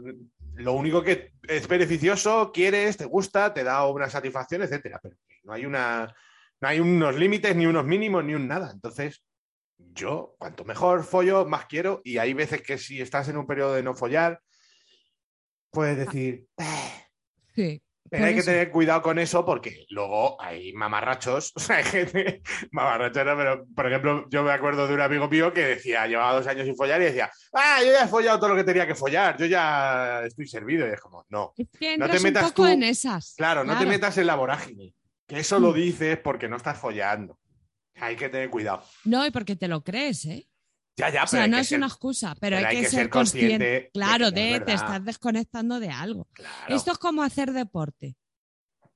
lo único que es beneficioso, quieres, te gusta, te da una satisfacción, etcétera. Pero no hay una, no hay unos límites, ni unos mínimos, ni un nada. Entonces, yo, cuanto mejor follo, más quiero. Y hay veces que si estás en un periodo de no follar, puedes decir, "Eh". Sí. Pero hay que tener cuidado con eso porque luego hay mamarrachos, [LAUGHS] o sea, hay gente, mamarrachos, no, pero por ejemplo, yo me acuerdo de un amigo mío que decía, llevaba dos años sin follar y decía, ah, yo ya he follado todo lo que tenía que follar, yo ya estoy servido. Y es como, no, Es que No te metas un poco tú- en esas. claro, no te metas en la vorágine, que eso Mm. lo dices porque no estás follando. Hay que tener cuidado. No, y porque te lo crees, ¿eh? Ya, ya, O sea, no es ser- una excusa, pero, pero hay, que, ser consciente. claro, de te estás desconectando de algo. Claro. Esto es como hacer deporte.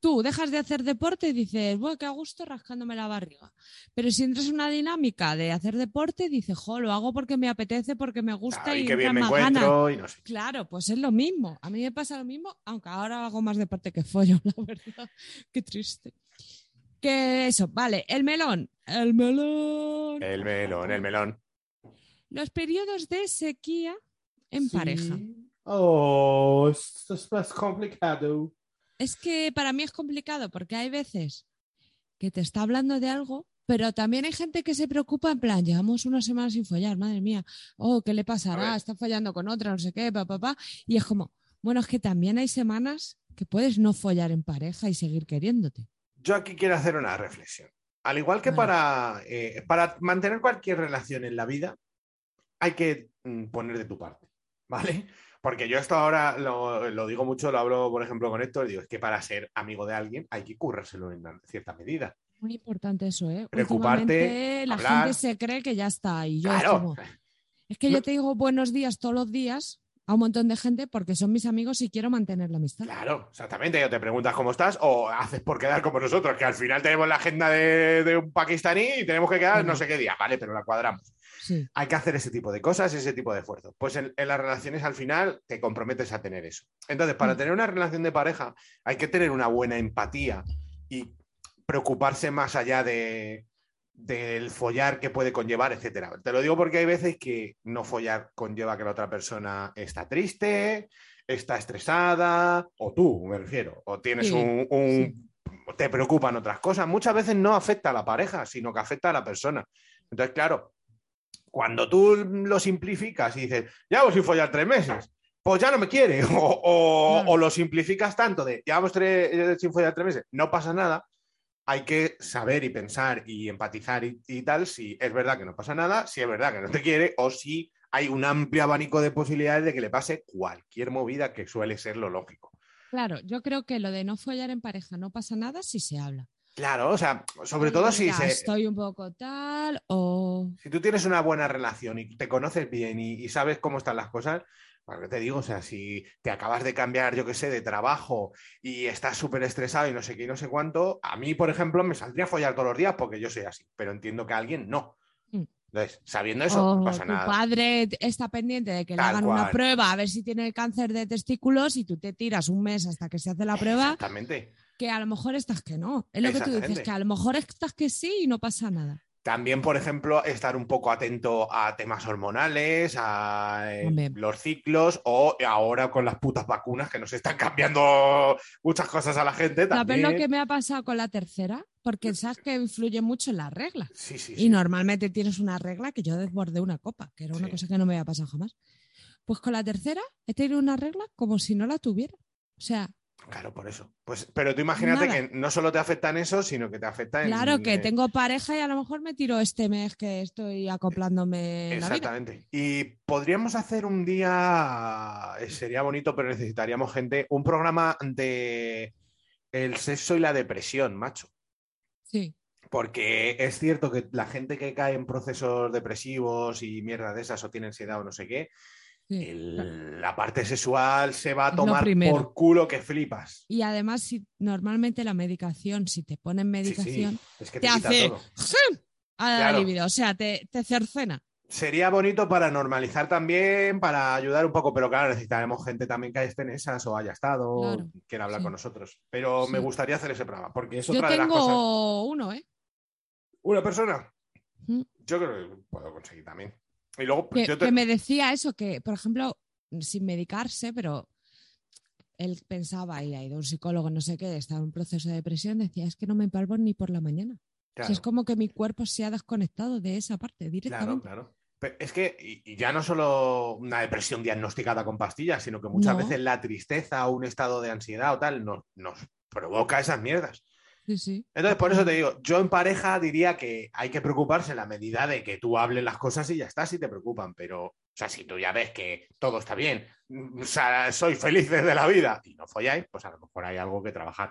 Tú dejas de hacer deporte y dices, bueno, qué a gusto rascándome la barriga. Pero si entras en una dinámica de hacer deporte, dices, jo, lo hago porque me apetece, porque me gusta Claro, y, y que bien me encuentro y no sé. Claro, pues es lo mismo. A mí me pasa lo mismo, aunque ahora hago más deporte que follo, [LAUGHS] la verdad. Qué triste. Que eso, vale, el melón. El melón. El melón, el melón. Los periodos de sequía en pareja. Oh, esto es más complicado. Es que para mí es complicado porque hay veces que te está hablando de algo, pero también hay gente que se preocupa en plan, llevamos una semana sin follar, madre mía, oh, ¿qué le pasará? Está fallando con otra, no sé qué, papá, papá. Y es como, bueno, es que también hay semanas que puedes no follar en pareja y seguir queriéndote. Yo aquí quiero hacer una reflexión. Al igual que para, eh, para mantener cualquier relación en la vida, hay que mm, poner de tu parte, ¿vale? Porque yo esto ahora lo, lo digo mucho, lo hablo, por ejemplo, con Héctor, digo, es que para ser amigo de alguien hay que currárselo en cierta medida. Muy importante eso, ¿eh? Preocuparte, la hablar. gente se cree que ya está. Y yo es Claro, como, es que yo te digo buenos días todos los días a un montón de gente porque son mis amigos y quiero mantener la amistad. claro, exactamente. Ya te preguntas cómo estás o haces por quedar como nosotros, que al final tenemos la agenda de, de un pakistaní y tenemos que quedar no sé qué día, ¿vale? Pero la cuadramos. Sí. hay que hacer ese tipo de cosas, ese tipo de esfuerzos. Pues en, en las relaciones al final te comprometes a tener eso. Entonces, para Mm. tener una relación de pareja hay que tener una buena empatía y preocuparse más allá de del follar que puede conllevar, etcétera. Te lo digo porque hay veces que no follar conlleva que la otra persona está triste, está estresada, o tú, me refiero, o tienes Sí, un, un- te preocupan otras cosas. Muchas veces no afecta a la pareja, sino que afecta a la persona. Entonces, claro, cuando tú lo simplificas y dices, ya vamos sin follar tres meses, pues ya no me quiere, [LAUGHS] o, o- Claro. o lo simplificas tanto de, ya vamos tres, eh, sin follar tres meses, no pasa nada, hay que saber y pensar y empatizar y, y tal si es verdad que no pasa nada, si es verdad que no te quiere o si hay un amplio abanico de posibilidades de que le pase cualquier movida que suele ser lo lógico. Claro, yo creo que lo de no follar en pareja no pasa nada si se habla. Claro, o sea, sobre Oye, todo si, mira, se- estoy un poco tal o si tú tienes una buena relación y te conoces bien y, y sabes cómo están las cosas, pues ¿qué te digo, o sea, si te acabas de cambiar, yo qué sé, de trabajo y estás súper estresado y no sé qué y no sé cuánto, a mí, por ejemplo, me saldría a follar todos los días porque yo soy así, pero entiendo que a alguien no. Mm. Entonces, sabiendo eso, no pasa tu nada. padre está pendiente de que le hagan una prueba a ver si tiene cáncer de testículos y tú te tiras un mes hasta que se hace la prueba, Exactamente. Que a lo mejor estás que no. Es lo que tú dices, que a lo mejor estás que sí y no pasa nada. También, por ejemplo, estar un poco atento a temas hormonales, a eh, los ciclos o ahora con las putas vacunas que nos están cambiando muchas cosas a la gente. ¿Sabes También. lo que me ha pasado con la tercera? Porque sabes que influye mucho en la regla. Sí, sí, Y sí. normalmente tienes una regla que yo desbordé una copa, que era una cosa que no me había pasado jamás. Pues con la tercera he tenido una regla como si no la tuviera. O sea, Claro, por eso. Pues, pero tú imagínate Nada. que no solo te afecta en eso, sino que te afecta en. claro que eh, tengo pareja y a lo mejor me tiro este mes que estoy acoplándome en la vida. Exactamente. Y podríamos hacer un día, eh, sería bonito, pero necesitaríamos gente, un programa de el sexo y la depresión, macho. Sí, Porque es cierto que la gente que cae en procesos depresivos y mierda de esas o tiene ansiedad o no sé qué, sí. el- la parte sexual se va a tomar por culo que flipas. Y además, si normalmente la medicación, si te ponen medicación, sí, es que te te, hace a la Claro. libido, o sea, te, te cercena. Sería bonito para normalizar también, para ayudar un poco, pero claro, necesitaremos gente también que esté en esas o haya estado, Claro, quiera hablar sí. con nosotros. Pero me gustaría hacer ese programa, porque es Yo otra de las cosas. tengo uno, ¿eh? Una persona. Mm. Yo creo que puedo conseguir también. Y luego, que, yo te- que me decía eso, que, por ejemplo, sin medicarse, pero él pensaba y ha ido a un psicólogo, no sé qué, estaba en un proceso de depresión, decía, es que no me palpo ni por la mañana. O sea, Claro. es como que mi cuerpo se ha desconectado de esa parte Claro, directamente. claro. Pero es que, y ya no solo una depresión diagnosticada con pastillas, sino que muchas No. veces la tristeza o un estado de ansiedad o tal nos, nos provoca esas mierdas. Sí, sí. Entonces, por eso te digo, yo en pareja diría que hay que preocuparse en la medida de que tú hables las cosas y ya está, si te preocupan. Pero, o sea, si tú ya ves que todo está bien, mm, o sea, soy feliz desde la vida y no folláis, pues a lo mejor hay algo que trabajar.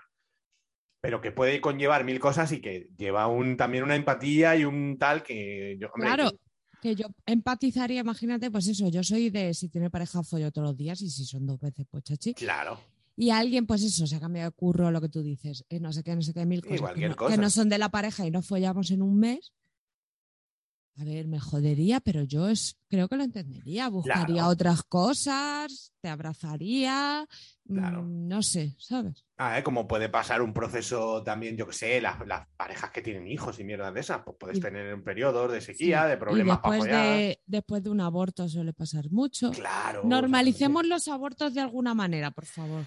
Pero que puede conllevar mil cosas y que lleva un, también una empatía y un tal que yo, hombre, Claro, que- que yo empatizaría, imagínate, pues eso, yo soy de si tiene pareja follo todos los días y si son dos veces, pues chachi. claro. Y alguien, pues eso, se ha cambiado de curro, lo que tú dices, eh, no sé qué, no sé qué, mil cosas. que no, que no son de la pareja y no follamos en un mes. A ver, me jodería, pero yo es, creo que lo entendería. Buscaría Claro. otras cosas, te abrazaría, Claro. mm, no sé, ¿sabes? Ah, ¿eh? Como puede pasar un proceso también, yo que sé, las, las parejas que tienen hijos y mierdas de esas, pues puedes Y- tener un periodo de sequía, Sí. de problemas y para después follar. de, después de un aborto suele pasar mucho. Claro. Normalicemos los abortos de alguna manera, por favor.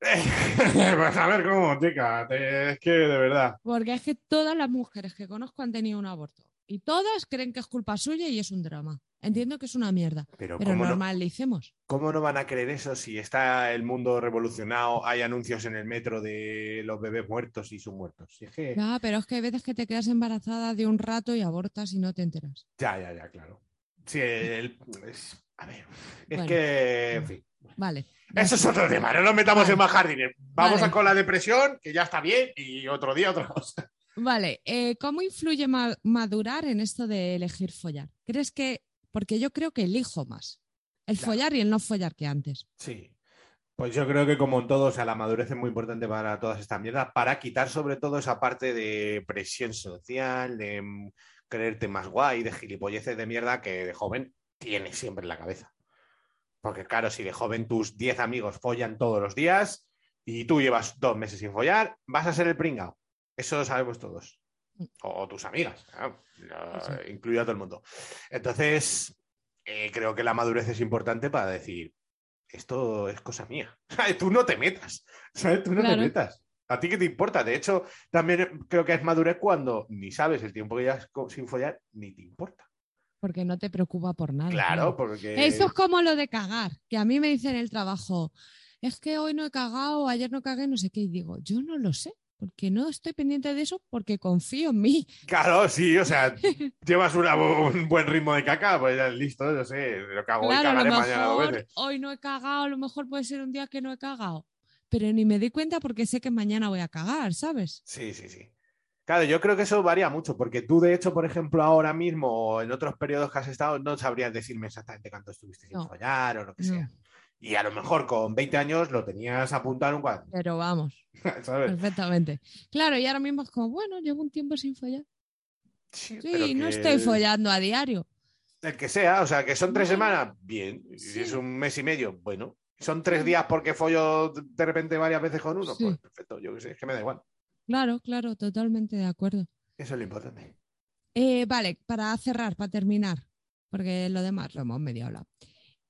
[LAUGHS] pues a ver cómo, chica. Es que de verdad. Porque es que todas las mujeres que conozco han tenido un aborto. Y todas creen que es culpa suya y es un drama. Entiendo que es una mierda. Pero, Pero ¿cómo, no, normalicemos. cómo no van a creer eso si está el mundo revolucionado? Hay anuncios en el metro de los bebés muertos y sus muertos. Si es que... Ya, pero es que hay veces que te quedas embarazada de un rato y abortas y no te enteras. Ya, ya, ya, claro. Sí, el- es- a ver, es Bueno. que, en fin. Vale. Eso es otro tema, no nos metamos Vale. en más jardines. Vamos Vale. a con la depresión, que ya está bien, y otro día otra cosa. Vale, eh, ¿cómo influye ma- madurar en esto de elegir follar? ¿Crees que.? Porque yo creo que elijo más el Claro. follar y el no follar que antes. Sí. Pues yo creo que como en todo, o sea, la madurez es muy importante para todas estas mierdas, para quitar sobre todo esa parte de presión social, de mm, creerte más guay, de gilipolleces de mierda que de joven tienes siempre en la cabeza. Porque claro, si de joven tus 10 amigos follan todos los días y tú llevas dos meses sin follar, vas a ser el pringao. Eso lo sabemos todos. O, o tus amigas, claro, lo- Sí. incluido a todo el mundo. Entonces, eh, creo que la madurez es importante para decir, esto es cosa mía. [LAUGHS] Tú no te metas. ¿Sabes? Tú no Claro. te metas. ¿A ti qué te importa? De hecho, también creo que es madurez cuando ni sabes el tiempo que llevas sin follar, ni te importa. Porque no te preocupa por nada. Claro, porque. Eso es como lo de cagar, que a mí me dicen en el trabajo, es que hoy no he cagado, ayer no cagué, no sé qué, y digo, yo no lo sé, porque no estoy pendiente de eso, porque confío en mí. [LAUGHS] Claro, sí, o sea, [LAUGHS] llevas una- un buen ritmo de caca, pues ya listo, yo sé, lo cago hoy, Claro, a cagaré mañana dos mejor veces. hoy no he cagado, a lo mejor puede ser un día que no he cagado, pero ni me di cuenta porque sé que mañana voy a cagar, ¿sabes? Sí, sí, sí. Claro, yo creo que eso varía mucho, porque tú, de hecho, por ejemplo, ahora mismo o en otros periodos que has estado, no sabrías decirme exactamente cuánto estuviste sin No. follar o lo que No. sea. Y a lo mejor con 20 años lo tenías apuntado en un cuadro, Pero vamos, [LAUGHS] ¿sabes? perfectamente. Claro, y ahora mismo es como, bueno, llevo un tiempo sin follar. Sí, no estoy follando a diario. El que sea, o sea, que son tres Bueno, semanas, bien. Si sí. es un mes y medio, bueno. Son tres días porque follo de repente varias veces con uno, Sí. pues perfecto, yo qué sé, es que me da igual. Claro, claro, totalmente de acuerdo. Eso es lo importante. Eh, vale, para cerrar, para terminar, porque lo demás lo hemos medio hablado.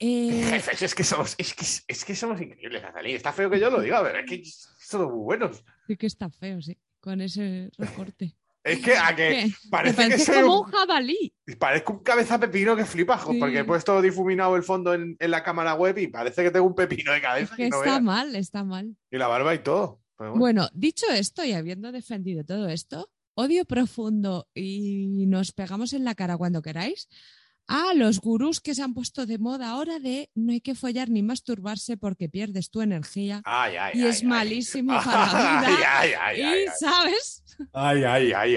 Eh, Jefes, es que somos, es que, es que somos increíbles, Azalí. Está feo que yo lo diga, pero es que somos muy buenos. sí que está feo, sí, con ese recorte. Es que a que parece Te que soy como un- un jabalí. parezco un cabeza pepino que flipa, jo, Sí. porque he puesto difuminado el fondo en, en la cámara web y parece que tengo un pepino de Es cabeza que no está mal, está mal. Y la barba y todo. Bueno, dicho esto y habiendo defendido todo esto, odio profundo y nos pegamos en la cara cuando queráis a los gurús que se han puesto de moda ahora de no hay que follar ni masturbarse porque pierdes tu energía Ay, ay, y ay, es malísimo [LAUGHS] para la vida. ay, ay, y. ¿sabes?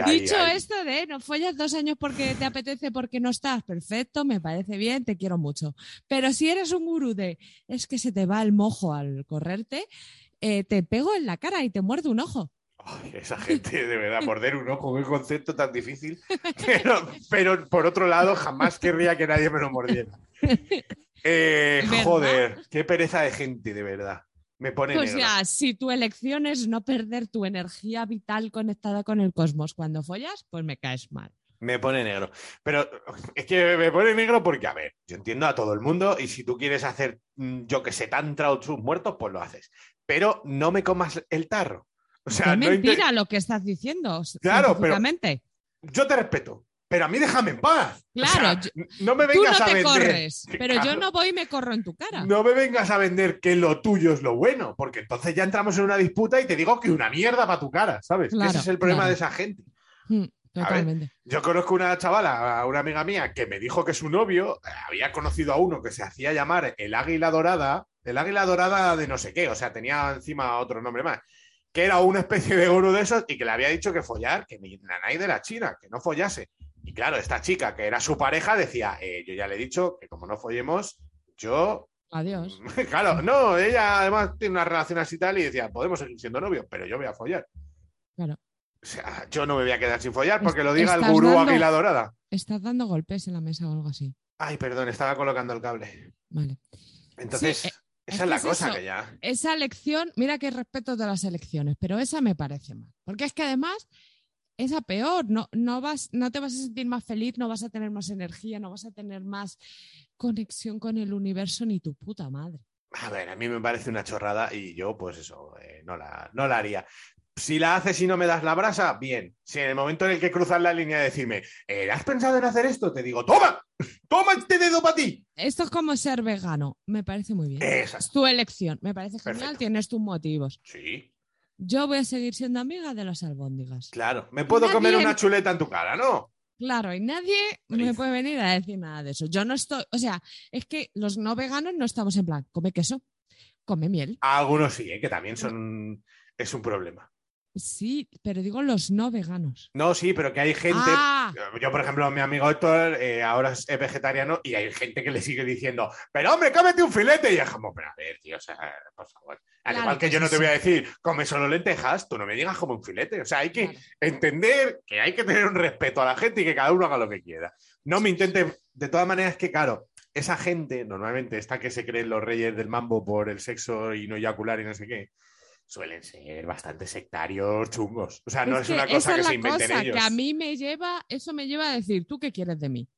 Dicho esto de no follas dos años porque te apetece, porque no estás, perfecto, me parece bien, te quiero mucho. Pero si eres un gurú de es que se te va el mojo al correrte, eh, te pego en la cara y te muerdo un ojo. Ay, esa gente, de verdad, morder un ojo, qué concepto tan difícil. Pero, pero por otro lado, jamás querría que nadie me lo mordiera. Eh, joder, qué pereza de gente, de verdad. Me pone O negro. sea, si tu elección es no perder tu energía vital conectada con el cosmos cuando follas, pues me caes mal. Me pone negro. Pero es que me pone negro porque, a ver, yo entiendo a todo el mundo y si tú quieres hacer, mm, yo que sé, tantra o sus muertos, pues lo haces. Pero no me comas el tarro. [LAUGHS] O sea, es no mentira lo que estás diciendo. Claro, pero- yo te respeto, pero a mí déjame en paz. O Claro, no me Tú no vengas a vender. corres, pero yo no voy y me corro en tu cara. No me vengas a vender que lo tuyo es lo bueno, porque entonces ya entramos en una disputa y te digo que una mierda para tu cara, ¿sabes? Claro, Ese es el problema claro. de esa gente. Mm, Totalmente. Yo conozco una chavala, una amiga mía, que me dijo que su novio eh, había conocido a uno que se hacía llamar el águila dorada, el águila dorada de no sé qué, o sea, tenía encima otro nombre más, que era una especie de gurú de esos y que le había dicho que follar, que ni nanay de la China, que no follase. Y claro, esta chica, que era su pareja, decía, eh, yo ya le he dicho que como no follemos, yo Adiós. [LAUGHS] Claro, no, ella además tiene una relación así tal y decía, podemos seguir siendo novios, pero yo voy a follar. Claro. O sea, yo no me voy a quedar sin follar porque lo diga el gurú dando- Águila Dorada. Estás dando golpes en la mesa o algo así. Ay, perdón, estaba colocando el cable. Vale. Entonces, Sí, eh, esa es la es cosa eso. que ya. Esa elección, mira que respeto de las elecciones, pero esa me parece mal. Porque es que además es a peor. No, no, vas, no te vas a sentir más feliz, no vas a tener más energía, no vas a tener más conexión con el universo ni tu puta madre. A ver, a mí me parece una chorrada y yo, pues eso, eh, no, la, no la haría. Si la haces y no me das la brasa, bien. Si en el momento en el que cruzas la línea de decirme, eh, ¿has pensado en hacer esto? Te digo, ¡toma! ¡Toma este dedo para ti! Esto es como ser vegano. Me parece muy bien. Exacto. Es tu elección. Me parece genial. Perfecto. Tienes tus motivos. Sí, Yo voy a seguir siendo amiga de las albóndigas. claro. Me puedo Nadie comer una chuleta en tu cara, ¿no? Claro, y nadie me puede venir a decir nada de eso. Yo no estoy, o sea, es que los no veganos no estamos en plan, come queso, come miel. Algunos sí, ¿eh? que también son. Es un problema. Sí, pero digo los no veganos. No, sí, pero que hay gente. Ah, Yo, por ejemplo, mi amigo Héctor eh, ahora es vegetariano y hay gente que le sigue diciendo, pero hombre, cómete un filete. Y es como, pero a ver, tío, o sea, por favor. Al Claro igual que que yo no te voy a decir, come solo lentejas, tú no me digas como un filete. O sea, hay que claro. entender que hay que tener un respeto a la gente y que cada uno haga lo que quiera. No me intente, de todas maneras, que claro, esa gente, normalmente esta que se creen los reyes del mambo por el sexo y no eyacular y no sé qué, suelen ser bastante sectarios chungos. O sea, no es, que una cosa que se inventen cosa ellos. que a mí me lleva, eso me lleva a decir, ¿tú qué quieres de mí?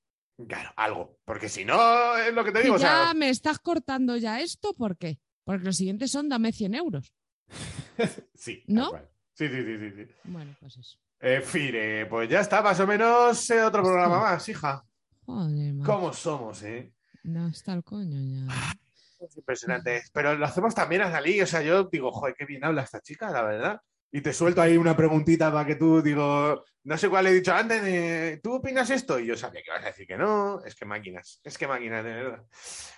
Claro, algo. Porque si no, es lo que te Que digo. o ya sea, me estás cortando ya esto, ¿por qué? Porque los siguientes son dame 100 euros. [LAUGHS] sí. ¿No? Sí, sí, sí, sí, sí. Bueno, pues eso. En fin, eh, pues ya está, más o menos eh, otro programa más, hija. Joder, macho. ¿Cómo somos, eh? No está el coño ya. Es impresionante. Pero lo hacemos también a salir. O sea, yo digo, joder, qué bien habla esta chica, la verdad. Y te suelto ahí una preguntita para que tú, digo, no sé cuál he dicho antes, de, ¿tú opinas esto? Y yo sabía que vas a decir que no. Es que máquinas, es que máquinas, de verdad.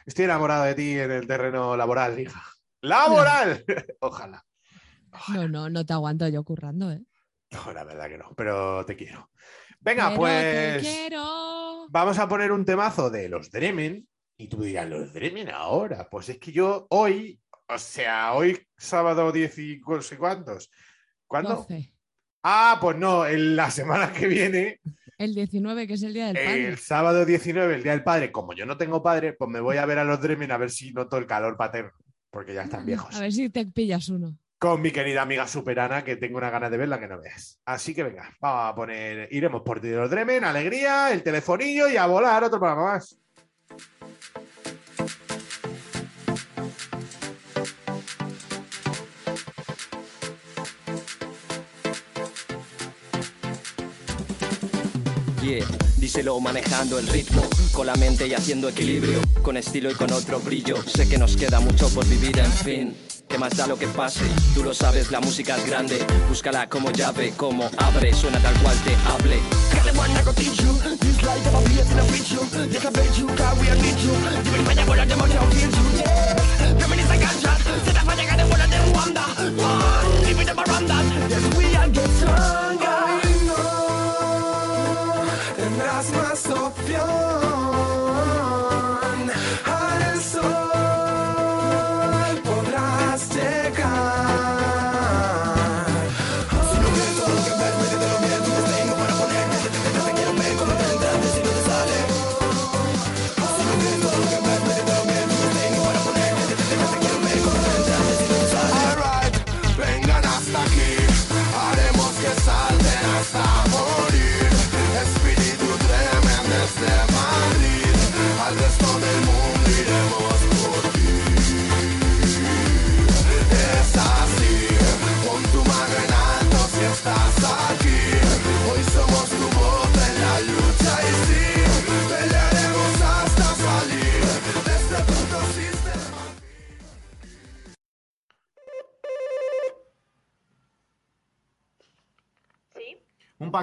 Estoy enamorado de ti en el terreno laboral, hija. ¡Laboral! [LAUGHS] Ojalá. No, no, no te aguanto yo currando, ¿eh? No, la verdad que no, pero te quiero. Venga, Pero pues. Te quiero. Vamos a poner un temazo de los Dremen. Y tú dirás, ¿los Dremen ahora? Pues es que yo hoy, o sea, hoy sábado 10 y no sé cuántos. ¿Cuándo? 12. Ah, pues no, en la semana que viene, El 19, que es el día del padre. el sábado 19, el Día del Padre, como yo no tengo padre, pues me voy a ver a los Dremen a ver si noto el calor paterno, porque ya están viejos. A ver si te pillas uno. Con mi querida amiga Superana, que tengo una ganas de verla que no veas. Así que venga, vamos a poner, iremos por ti de los Dremen, alegría, el telefonillo y a volar otro programa más. Yeah, díselo manejando el ritmo, con la mente y haciendo equilibrio, con estilo y con otro brillo. Sé que nos queda mucho por vivir, en fin. ¿Qué más da lo que pase? Tú lo sabes, la música es grande. Búscala como llave, como abre, suena tal cual te hable. Tendrás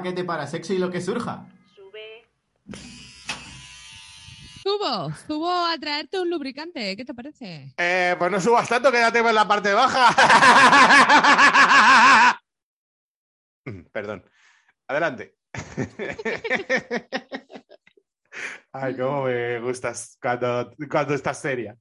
paquete para sexo y lo que surja. Sube. Subo, subo a traerte un lubricante. ¿Qué te parece? Eh, pues no subas tanto, quédate en la parte baja. [LAUGHS] Perdón. Adelante. [LAUGHS] Ay, cómo me gustas cuando, cuando estás seria.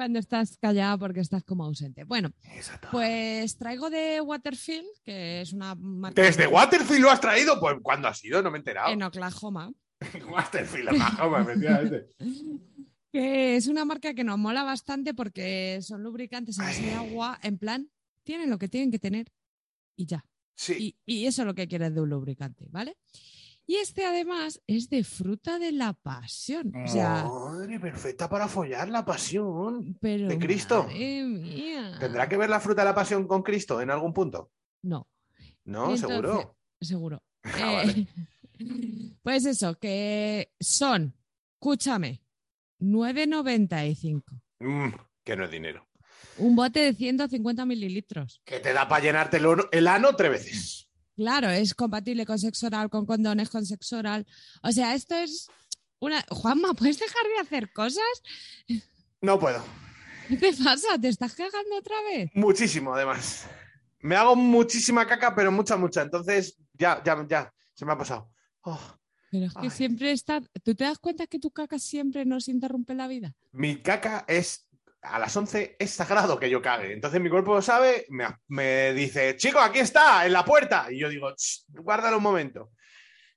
Cuando estás callada porque estás como ausente. Bueno, Exacto. pues traigo de Waterfield, que es una marca ¿Desde Waterfield lo has traído? Pues ¿cuándo ha sido? No me he enterado. en Oklahoma. [LAUGHS] Waterfield, Oklahoma, efectivamente. [LAUGHS] Que es una marca que nos mola bastante porque son lubricantes en base de agua, en plan, tienen lo que tienen que tener y ya. Sí. Y, y eso es lo que quieres de un lubricante, ¿vale? Y este además es de fruta de la pasión. O sea, Madre, perfecta para follar la pasión. pero. ¿de Cristo? madre mía. ¿Tendrá que ver la fruta de la pasión con Cristo en algún punto? No, No, Entonces- seguro. seguro. [LAUGHS] Ah, Eh, pues eso, que son, escúchame, 9,95. Mm, que no es dinero. Un bote de 150 mililitros. Que te da para llenarte el ano tres veces. Claro, es compatible con sexo oral, con condones, con sexo oral. O sea, esto es una. Juanma, ¿puedes dejar de hacer cosas? No puedo. ¿Qué te pasa? ¿Te estás cagando otra vez? Muchísimo, además. Me hago muchísima caca, pero mucha, mucha. Entonces, ya, ya, ya. Se me ha pasado. Oh, Pero es que Ay. siempre está. ¿Tú te das cuenta que tu caca siempre nos interrumpe la vida? Mi caca es. A las 11 es sagrado que yo cague. Entonces mi cuerpo lo sabe, me, me dice, chico, aquí está, en la puerta. Y yo digo, "Ch, guárdalo un momento.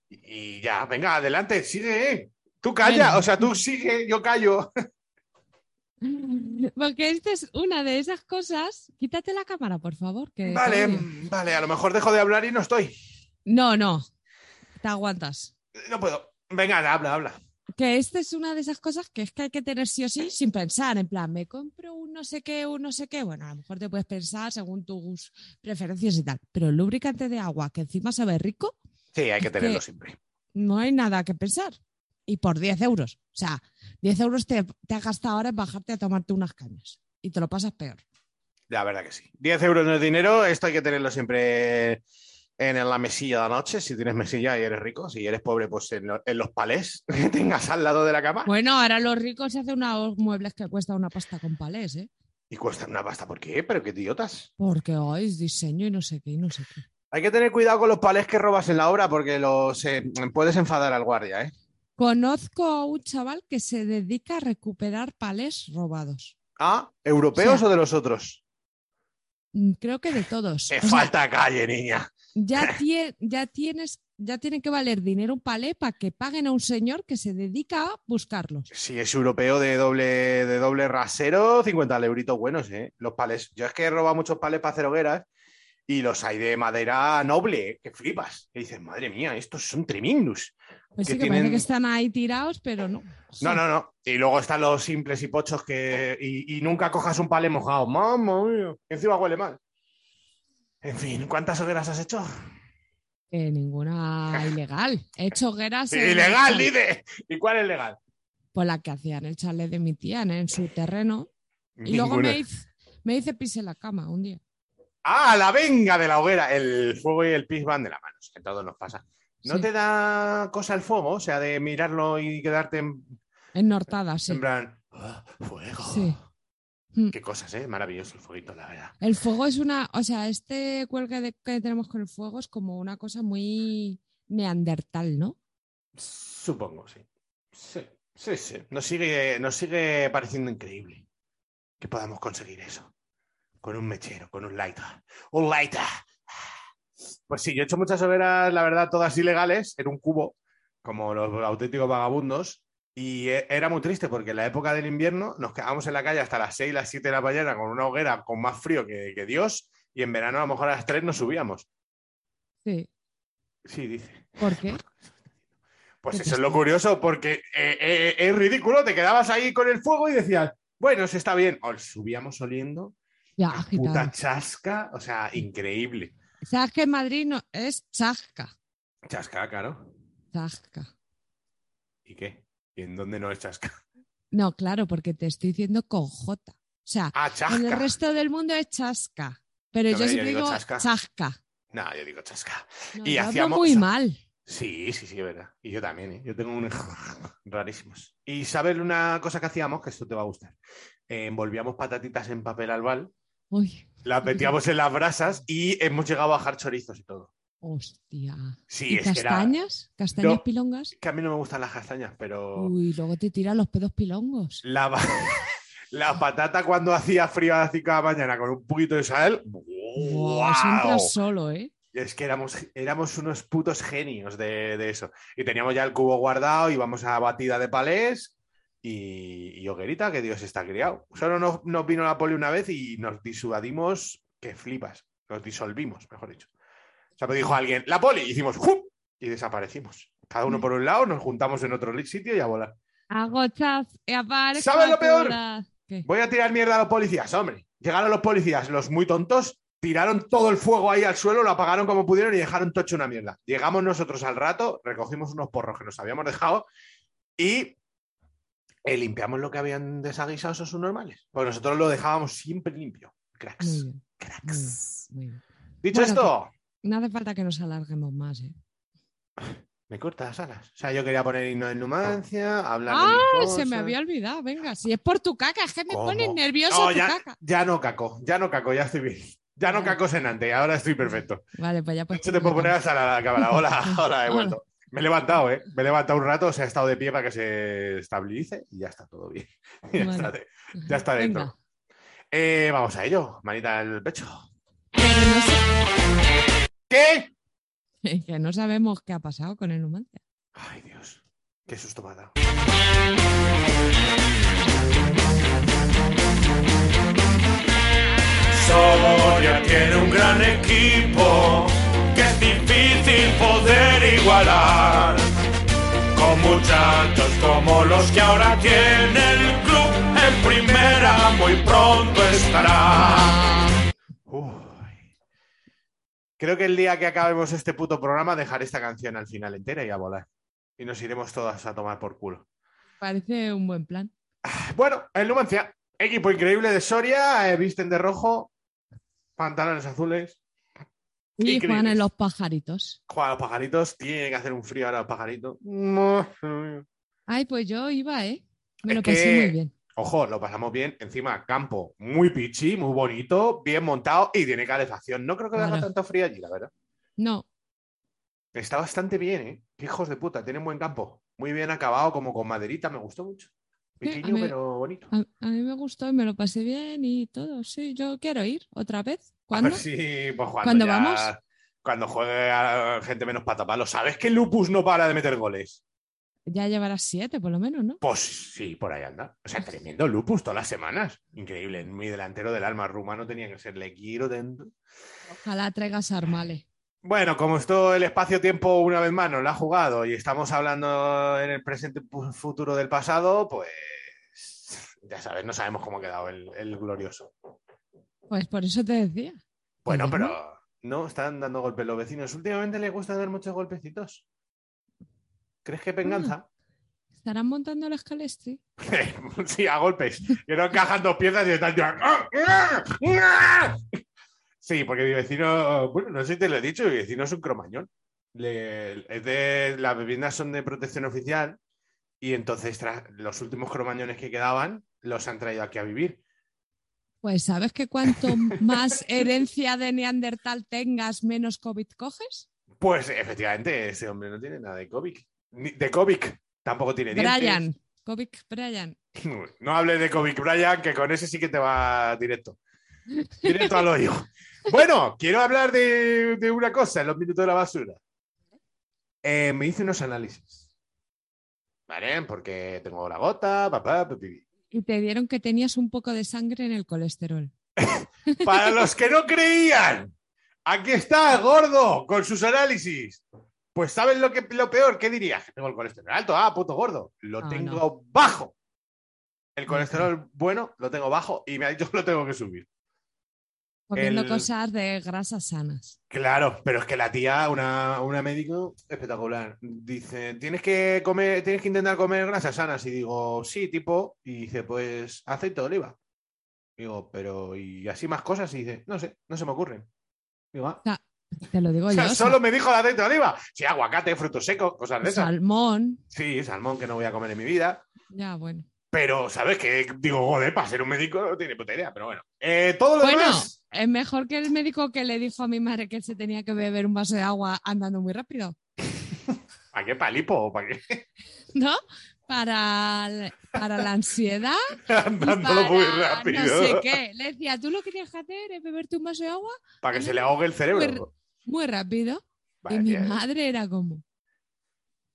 Y, y ya, venga, adelante, sigue. eh. Tú calla, o sea, tú sigue, yo callo. [LAUGHS] Porque esta es una de esas cosas. Quítate la cámara, por favor. Que Vale, vale, a lo mejor dejo de hablar y no estoy. No, no. Te aguantas. No puedo. Venga, habla, habla. Que esta es una de esas cosas que es que hay que tener sí o sí sin pensar, en plan, me compro un no sé qué, un no sé qué, bueno, a lo mejor te puedes pensar según tus preferencias y tal, pero el lubricante de agua que encima sabe rico, Sí, hay que tenerlo que- siempre. no hay nada que pensar. Y por 10 euros. O sea, 10 euros te, te has gastado ahora en bajarte a tomarte unas cañas. Y te lo pasas peor. La verdad que sí. 10 euros no es dinero, esto hay que tenerlo siempre en la mesilla de la noche. Si tienes mesilla y eres rico, si eres pobre, pues en, lo- en los palés [LAUGHS] que tengas al lado de la cama. Bueno, ahora los ricos se hacen unos muebles que cuesta una pasta con palés, ¿eh? Y cuestan una pasta. ¿Por qué? Pero qué idiotas. Porque hoy es diseño y no sé qué y no sé qué. Hay que tener cuidado con los palés que robas en la obra porque los eh, puedes enfadar al guardia, ¿eh? Conozco a un chaval que se dedica a recuperar palés robados. Ah, ¿europeos O sea, o de los otros? Mm, Creo que de todos. Te O sea, falta calle, niña. Ya, tie- ya tienes, ya tiene que valer dinero un palé para que paguen a un señor que se dedica a buscarlos. Si es europeo de doble, de doble rasero, 50 euritos buenos, ¿eh? Los palés. Yo es que he robado muchos palés para hacer hogueras y los hay de madera noble, que flipas. Que dices, madre mía, estos son tremendos. Pues Que sí, que parece que están ahí tirados, pero no. No, no, no. Y luego están los simples y pochos que. Y, y nunca cojas un palé mojado. Mamma mía. Encima huele mal. En fin, ¿cuántas hogueras has hecho? Que ninguna [LAUGHS] ilegal. He hecho hogueras. en el ¡Ilegal, dice! ¿Y cuál es legal? Pues la que hacían el chalet de mi tía en su terreno. Y luego me hice, me hice pis en la cama un día. ¡Ah, la venga de la hoguera! El fuego y el pis van de la mano. Que todo nos pasa. ¿No Sí. te da cosa el fuego? O sea, de mirarlo y quedarte en, En Nortada, sí. en plan. "Ah, ¡Fuego! Sí. Mm. Qué cosas, ¿eh? Maravilloso el fueguito, la verdad. El fuego es una, o sea, este cuelgue de- que tenemos con el fuego es como una cosa muy neandertal, ¿no? Supongo, sí. Sí, sí, sí. Nos sigue, nos sigue pareciendo increíble que podamos conseguir eso. Con un mechero, con un lighter. ¡Un lighter! Pues sí, yo he hecho muchas hogueras, la verdad, todas ilegales, en un cubo, como los auténticos vagabundos. Y e- era muy triste porque en la época del invierno nos quedábamos en la calle hasta las 6, las 7 de la mañana con una hoguera con más frío que, que Dios. Y en verano a lo mejor a las 3 nos subíamos. Sí. Sí, dice. ¿Por qué? [LAUGHS] Pues eso es lo curioso, porque eh, eh, es ridículo. Te quedabas ahí con el fuego y decías, bueno, se está bien. O subíamos oliendo, Ya, agitado. puta chasca, o sea, increíble. ¿Sabes que en Madrid no, es chasca? Chasca, claro. Chasca. ¿Y qué? ¿Y en dónde no es chasca? No, claro, porque te estoy diciendo con J. O sea, Ah, en el resto del mundo es chasca. Pero No, yo siempre digo digo chasca. chasca. No, yo digo chasca. No, Y hacíamos- muy mal. Sí, sí, sí, es verdad. Y yo también, ¿eh? Yo tengo un... [LAUGHS] rarísimos. Y ¿sabes una cosa que hacíamos? Que esto te va a gustar. Eh, envolvíamos patatitas en papel albal, Uy, las metíamos en las brasas y hemos llegado a bajar chorizos y todo. Hostia. Sí, ¿Y es que era... castañas? ¿Castañas No. pilongas? que a mí no me gustan las castañas, pero Uy, luego te tiran los pedos pilongos. la, [LAUGHS] la patata cuando hacía frío a las 5 de la mañana con un poquito de sal, Wow, solo, ¿eh? Es que éramos, éramos unos putos genios de, de eso. Y teníamos ya el cubo guardado, íbamos a batida de palés y, y hoguerita, que Dios está criado. Solo nos, nos vino la poli una vez y nos disuadimos, que flipas. Nos disolvimos, mejor dicho. O sea, me dijo alguien, la poli, y hicimos ¡jum! y desaparecimos. Cada uno por un lado, nos juntamos en otro sitio y a volar. Hago chas y aparezco ¿Sabes lo peor? Voy a tirar mierda a los policías, hombre. Llegaron los policías, los muy tontos, tiraron todo el fuego ahí al suelo, lo apagaron como pudieron y dejaron tocho una mierda. Llegamos nosotros al rato, recogimos unos porros que nos habíamos dejado y eh, limpiamos lo que habían desaguisado esos subnormales. Pues nosotros lo dejábamos siempre limpio. Cracks. Muy bien, Cracks. muy bien. Dicho Bueno, esto, No hace falta que nos alarguemos más, ¿eh? [LAUGHS] me corta las alas. O sea, yo quería poner himno de Numancia, hablar de ¡Ah! Se me había olvidado. Venga, si es por tu caca, es que me ¿Cómo? pones nervioso No, tu ya, caca. ya no caco, ya no caco, ya estoy bien. Ya no caco senante, ahora estoy perfecto. Vale, pues ya pues. hecho, te puedo poner a la cámara. [LAUGHS] Hola, hola, he vuelto. Me he levantado, ¿eh? Me he levantado un rato, se ha estado de pie para que se estabilice y ya está todo bien. [LAUGHS] Ya, Vale. está, de- ya está dentro. Eh, vamos a ello. Manita en el pecho. Pero no sé- ¿Qué? que no sabemos qué ha pasado con el Numancia. Ay, Dios. Qué susto me ha dado. Soria tiene un gran equipo que es difícil poder igualar. Con muchachos como los que ahora tienen el club en primera muy pronto estará. Creo que el día que acabemos este puto programa dejaré esta canción al final entera y a volar. Y nos iremos todas a tomar por culo. Parece un buen plan. [SIGHS] Bueno, el Numancia, equipo increíble de Soria, eh, visten de rojo, pantalones azules. Y Increíbles. Juan en los pajaritos. Juega a los pajaritos, tiene que hacer un frío ahora los pajaritos. Ay, pues yo iba, ¿eh? Me Es lo pasé que- muy bien. Ojo, lo pasamos bien. Encima, campo muy pichi, muy bonito, bien montado y tiene calefacción. No creo que haga Claro. tanto frío allí, la verdad. No, Está bastante bien, ¿eh? Hijos de puta, tienen buen campo. Muy bien acabado, como con maderita, me gustó mucho. Sí, Pequeño, mí- pero bonito. a, a mí me gustó y me lo pasé bien y todo. Sí, yo quiero ir otra vez. ¿Cuándo? si, pues cuando, ¿Cuándo ya- vamos? Cuando juegue a gente menos patapalo. ¿Sabes que Lupus no para de meter goles? Ya llevarás siete, por lo menos, ¿no? Pues sí, por ahí anda. O sea, tremendo Lupus todas las semanas. Increíble. Mi delantero del alma rumano tenía que ser Le quiero dentro. Ojalá traigas Armale. Bueno, como esto el espacio-tiempo una vez más nos lo ha jugado y estamos hablando en el presente futuro del pasado, pues ya sabes, no sabemos cómo ha quedado el, el glorioso. Pues por eso te decía. Bueno, ¿Que pero no, están dando golpes los vecinos. Últimamente les gusta dar muchos golpecitos. ¿Crees que venganza? ¿Estarán montando la escalestri? [LAUGHS] sí, a golpes. Que no encajan dos piezas y están ya- Sí, porque mi vecino, bueno, no sé si te lo he dicho, mi vecino es un cromañón. Le- es de, las viviendas son de protección oficial y entonces los últimos cromañones que quedaban los han traído aquí a vivir. Pues sabes que cuanto [LAUGHS] más herencia de Neandertal tengas, menos COVID coges. Pues efectivamente, ese hombre no tiene nada de COVID. De COVID, tampoco tiene dientes. Brian, COVID Brian. No hables de COVID, Brian, que con ese sí que te va directo. Directo al hoyo. Bueno, quiero hablar de, de una cosa en los minutos de la basura. Eh, me hice unos análisis. ¿Vale? Porque tengo la gota, papá, pipi. Y te dieron que tenías un poco de sangre en el colesterol. [LAUGHS] Para los que no creían, aquí está, gordo, con sus análisis. Pues ¿sabes lo, que, lo peor? ¿Qué dirías? Tengo el colesterol alto. Ah, puto gordo. Lo Ah, tengo no. bajo. El colesterol bueno lo tengo bajo y me ha dicho que lo tengo que subir. Comiendo El- cosas de grasas sanas. Claro, pero es que la tía, una, una médico espectacular, dice, tienes que comer, tienes que intentar comer grasas sanas. Y digo, sí, tipo, y dice, pues aceite de oliva. Digo, pero, y así más cosas, y dice, no sé, no se me ocurren. Digo, ah. O sea, te lo digo O sea, yo. solo me dijo el aceite de oliva. Sí, aguacate, frutos secos, cosas de esas. Salmón. Sí, salmón que no voy a comer en mi vida. Ya, bueno. Pero, ¿sabes qué? Digo, joder, para ser un médico no tiene puta idea, pero bueno. Eh, todo lo Bueno, demás. es mejor que el médico que le dijo a mi madre que se tenía que beber un vaso de agua andando muy rápido, [LAUGHS] ¿Para qué palipo? ¿Para qué? [LAUGHS] ¿no? Para, el- para la ansiedad. [LAUGHS] Andándolo muy para rápido. No sé qué. Le decía, tú lo que tienes que hacer es beberte un vaso de agua Para que se le ahogue el cerebro. Muy- rápido. Y mi madre era como,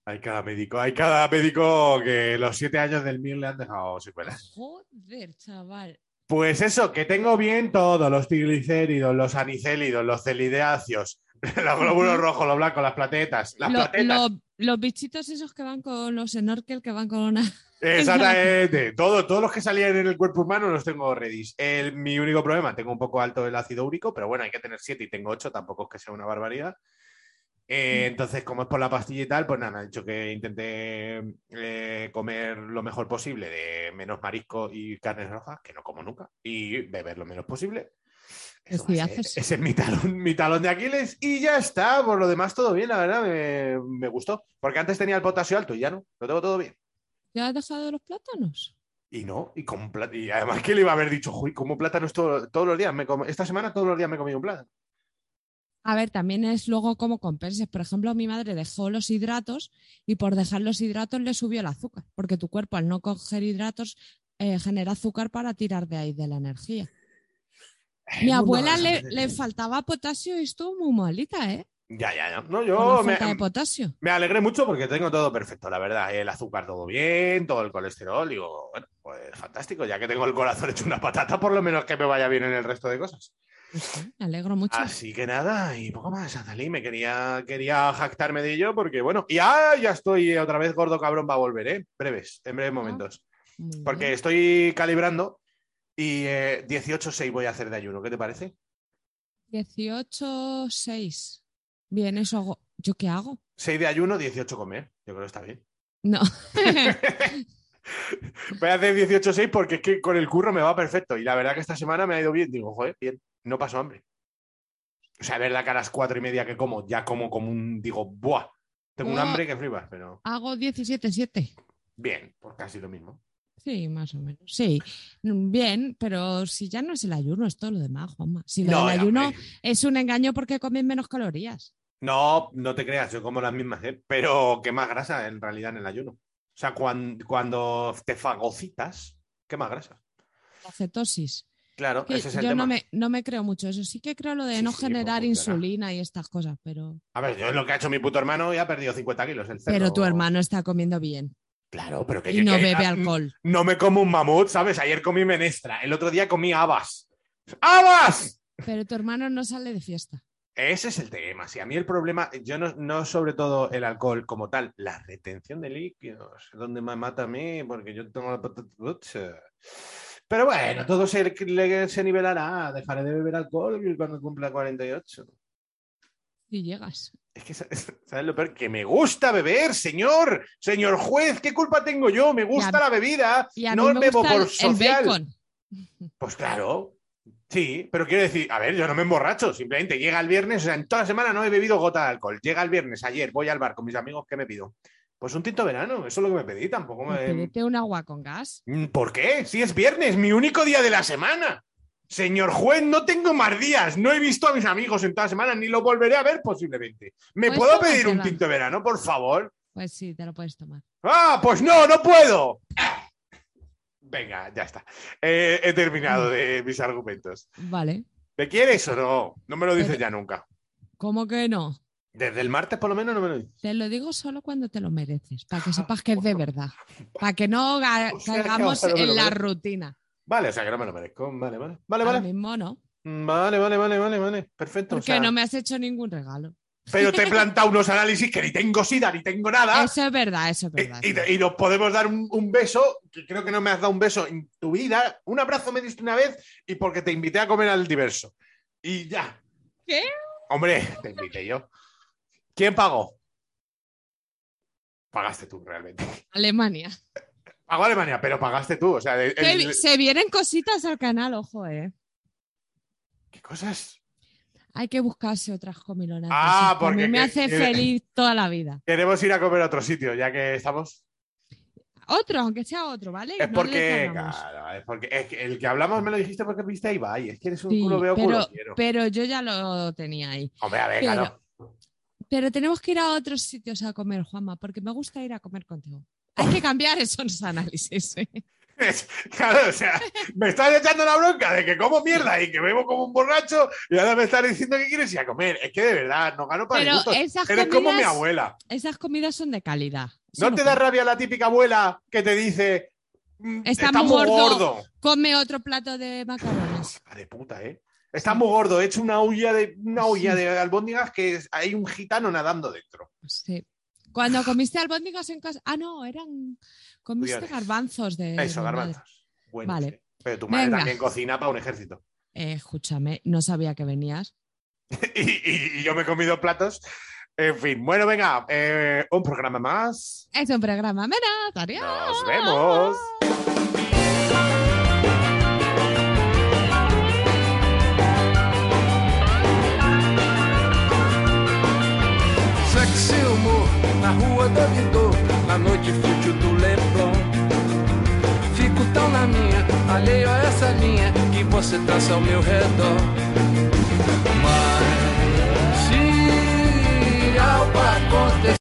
Hay cada médico, hay cada médico que los siete años del MIR le han dejado secuelas. joder, chaval. Pues eso, que tengo bien todo, los triglicéridos, los anicélidos, los celideáceos, [LAUGHS] los glóbulos rojos, los blancos, las platetas, las Lo- platetas. lo- los bichitos esos que van con los snorkel, que van con una... Exactamente. Todo, todos los que salían en el cuerpo humano los tengo ready. El, mi único problema, tengo un poco alto el ácido úrico, pero bueno, hay que tener 7 y tengo 8, tampoco es que sea una barbaridad. Eh, entonces, como es por la pastilla y tal, pues nada, me ha dicho que intenté eh, comer lo mejor posible de menos marisco y carnes rojas, que no como nunca, y beber lo menos posible. Eso sí, haces- ese es mi talón, mi talón de Aquiles y ya está. Por lo demás, todo bien, la verdad, me, me gustó. Porque antes tenía el potasio alto y ya no, lo tengo todo bien. ¿Ya has dejado los plátanos? Y no, y, con y además que le iba a haber dicho, "Uy, como plátanos todo- todos los días. Me esta semana todos los días me he comido un plátano. A ver, también es luego como compenses. Por ejemplo, mi madre dejó los hidratos y por dejar los hidratos le subió el azúcar, porque tu cuerpo al no coger hidratos eh, genera azúcar para tirar de ahí de la energía. Mi abuela le, le faltaba potasio y estuvo muy malita, ¿eh? Ya, ya, ya. No, yo me, falta de potasio. me alegré mucho porque tengo todo perfecto, la verdad. El azúcar todo bien, todo el colesterol. Digo, bueno, pues fantástico. Ya que tengo el corazón [LAUGHS] hecho una patata, por lo menos que me vaya bien en el resto de cosas. Pues sí, me alegro mucho. Así que nada, y poco más, Azalí. Me quería, quería jactarme de ello porque, bueno, y ah, ya estoy otra vez gordo cabrón, va a volver, ¿eh? Breves, en breves momentos. Muy Porque estoy calibrando y eh, 18-6 voy a hacer de ayuno. ¿Qué te parece? 18, 6. Bien, eso hago. ¿Yo qué hago? 6 de ayuno, 18 comer. Yo creo que está bien. No. [LAUGHS] Voy a hacer 18-6 porque es que con el curro me va perfecto. Y la verdad que esta semana me ha ido bien. Digo, joder, bien, no paso hambre. O sea, es verdad que a las cuatro y media que como, ya como como un. Digo, ¡buah! Tengo un hambre que flipas, pero hago 17, 7. bien, pues casi lo mismo. Sí, más o menos. Sí, bien, pero si ya no es el ayuno, es todo lo demás, Juanma. Si lo No, del ayuno es un engaño porque comen menos calorías. No, no te creas, yo como las mismas, ¿eh? pero qué más grasa en realidad en el ayuno. O sea, cuan- cuando te fagocitas, qué más grasa. La cetosis. Claro, Que ese es el yo tema. no me, no me creo mucho eso. Sí que creo lo de Sí, no sí, pues generar insulina y estas cosas, pero, A ver, yo es lo que ha hecho mi puto hermano y ha perdido 50 kilos. El pero tu hermano está comiendo bien Claro, pero que y yo no que- bebe alcohol. No me como un mamut, ¿sabes? Ayer comí menestra, el otro día comí habas. ¡Habas! Pero tu hermano no sale de fiesta. Ese es el tema. Si a mí el problema, yo no, no sobre todo el alcohol como tal, la retención de líquidos, donde me mata a mí, porque yo tengo la patata. Pero bueno, todo se, se nivelará. Dejaré de beber alcohol cuando cumpla 48. Y llegas. Es que, ¿sabes lo peor? Que me gusta beber, señor. Señor juez, ¿qué culpa tengo yo? Me gusta la bebida. Y a no mí me bebo gusta por el- el social. bacon. Pues claro. Sí, pero quiero decir, a ver, yo no me emborracho, simplemente llega el viernes, o sea, en toda la semana no he bebido gota de alcohol. Llega el viernes, ayer voy al bar con mis amigos, ¿qué me pido? Pues un tinto verano, eso es lo que me pedí, tampoco Pues me... pídete un agua con gas. Mm, ¿Por qué? Si es viernes, mi único día de la semana. Señor juez, no tengo más días, no he visto a mis amigos en toda la semana, ni lo volveré a ver posiblemente. ¿Me Pues puedo pedir un tinto de verano, por favor? Pues sí, te lo puedes tomar. Ah, pues no, no puedo. Venga, ya está. Eh, he terminado de mis argumentos. Vale. ¿Me quieres o no? No me lo dices Pero- ya nunca. ¿Cómo que no? Desde el martes por lo menos no me lo dices. Te lo digo solo cuando te lo mereces, para que sepas que es de verdad. Para que no [LAUGHS] O sea, caigamos en la merezco. rutina. Vale, o sea que no me lo merezco. Vale, vale. Vale, Ahora vale. mismo no. Vale, vale, vale, vale, vale. Perfecto. o Porque sea, no me has hecho ningún regalo. Pero te he plantado unos análisis que ni tengo sida ni tengo nada. Eso es verdad, eso es verdad. Y, y- y nos podemos dar un, un beso, que creo que no me has dado un beso en tu vida. Un abrazo me diste una vez y porque te invité a comer al diverso. Y ya. ¿Qué? Hombre, te invité yo. ¿Quién pagó? Pagaste tú, realmente. Alemania. Pagó Alemania, pero pagaste tú. O sea, el- el- se vienen cositas al canal, ojo, eh. ¿qué cosas? Hay que buscarse otras comilonas. Ah, a mí porque me que- hace que- feliz toda la vida. Queremos ir a comer a otro sitio, ya que estamos. Otro, aunque sea otro, ¿vale? Es No porque, claro, es porque es que el que hablamos me lo dijiste porque viste a Ibai. Es que eres un Sí, culo veo pero, culo quiero. pero yo ya lo tenía ahí. Hombre, a ver, pero- claro. Pero tenemos que ir a otros sitios a comer, Juanma, porque me gusta ir a comer contigo. Hay que [LAUGHS] cambiar esos análisis. ¿eh? [LAUGHS] Claro, o sea, me estás echando la bronca de que como mierda y que bebo como un borracho y ahora me estás diciendo que quieres ir a comer. Es que de verdad, no gano para Pero esas Eres como mi comidas- abuela. Esas comidas son de calidad. Eso ¿No te da rabia la típica abuela que te dice "Mm, Está está, muy gordo". gordo? Come otro plato de macarrones. De puta, ¿eh? Está muy gordo, he hecho una olla de una olla de albóndigas que hay un gitano nadando dentro. Sí. Cuando comiste albóndigas en casa. Ah, no, eran. Comiste garbanzos de. Eso, garbanzos. Bueno, Vale. sí. Pero tu madre Venga. también cocina para un ejército. Eh, escúchame, no sabía que venías. [LAUGHS] y, y- y yo me he comido platos. En fin, bueno, venga, eh, un programa más. Es un programa menos. Adiós. Nos vemos. Na rua da Vidor, na noite fútil do Leblon. Fico tão na minha, alheio a essa linha que você dança ao meu redor. Mas se algo acontecer.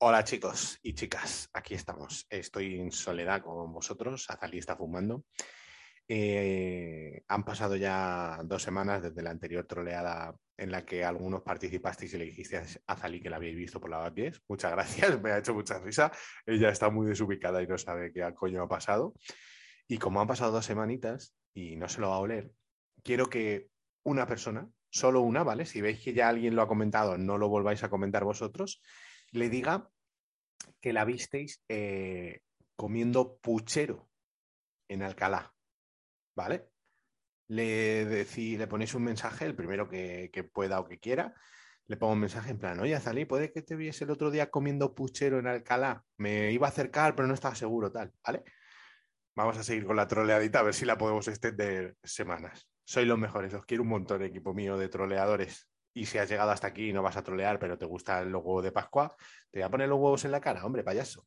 Hola chicos y chicas, aquí estamos. Estoy en soledad con vosotros. Azalí está fumando. Eh, han pasado ya dos semanas desde la anterior troleada en la que algunos participasteis y le dijisteis a Azalí que la habéis visto por la 10. Muchas gracias, [LAUGHS] me ha hecho mucha risa. Ella está muy desubicada y no sabe qué coño ha pasado. Y como han pasado dos semanitas y no se lo va a oler, quiero que una persona, solo una, ¿vale? Si veis que ya alguien lo ha comentado, no lo volváis a comentar vosotros, le diga que la visteis eh, comiendo puchero en Alcalá, ¿vale? Le, decí- le ponéis un mensaje, el primero que, que pueda o que quiera, le pongo un mensaje en plan, oye, Azalí, puede que te viese el otro día comiendo puchero en Alcalá. Me iba a acercar, pero no estaba seguro, tal, ¿vale? Vamos a seguir con la troleadita, a ver si la podemos extender semanas. Sois los mejores, os quiero un montón, equipo mío de troleadores. Y si has llegado hasta aquí y no vas a trolear, pero te gustan los huevos de Pascua, te voy a poner los huevos en la cara, hombre, payaso.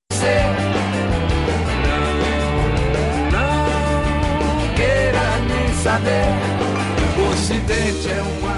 Saber, o ocidente é um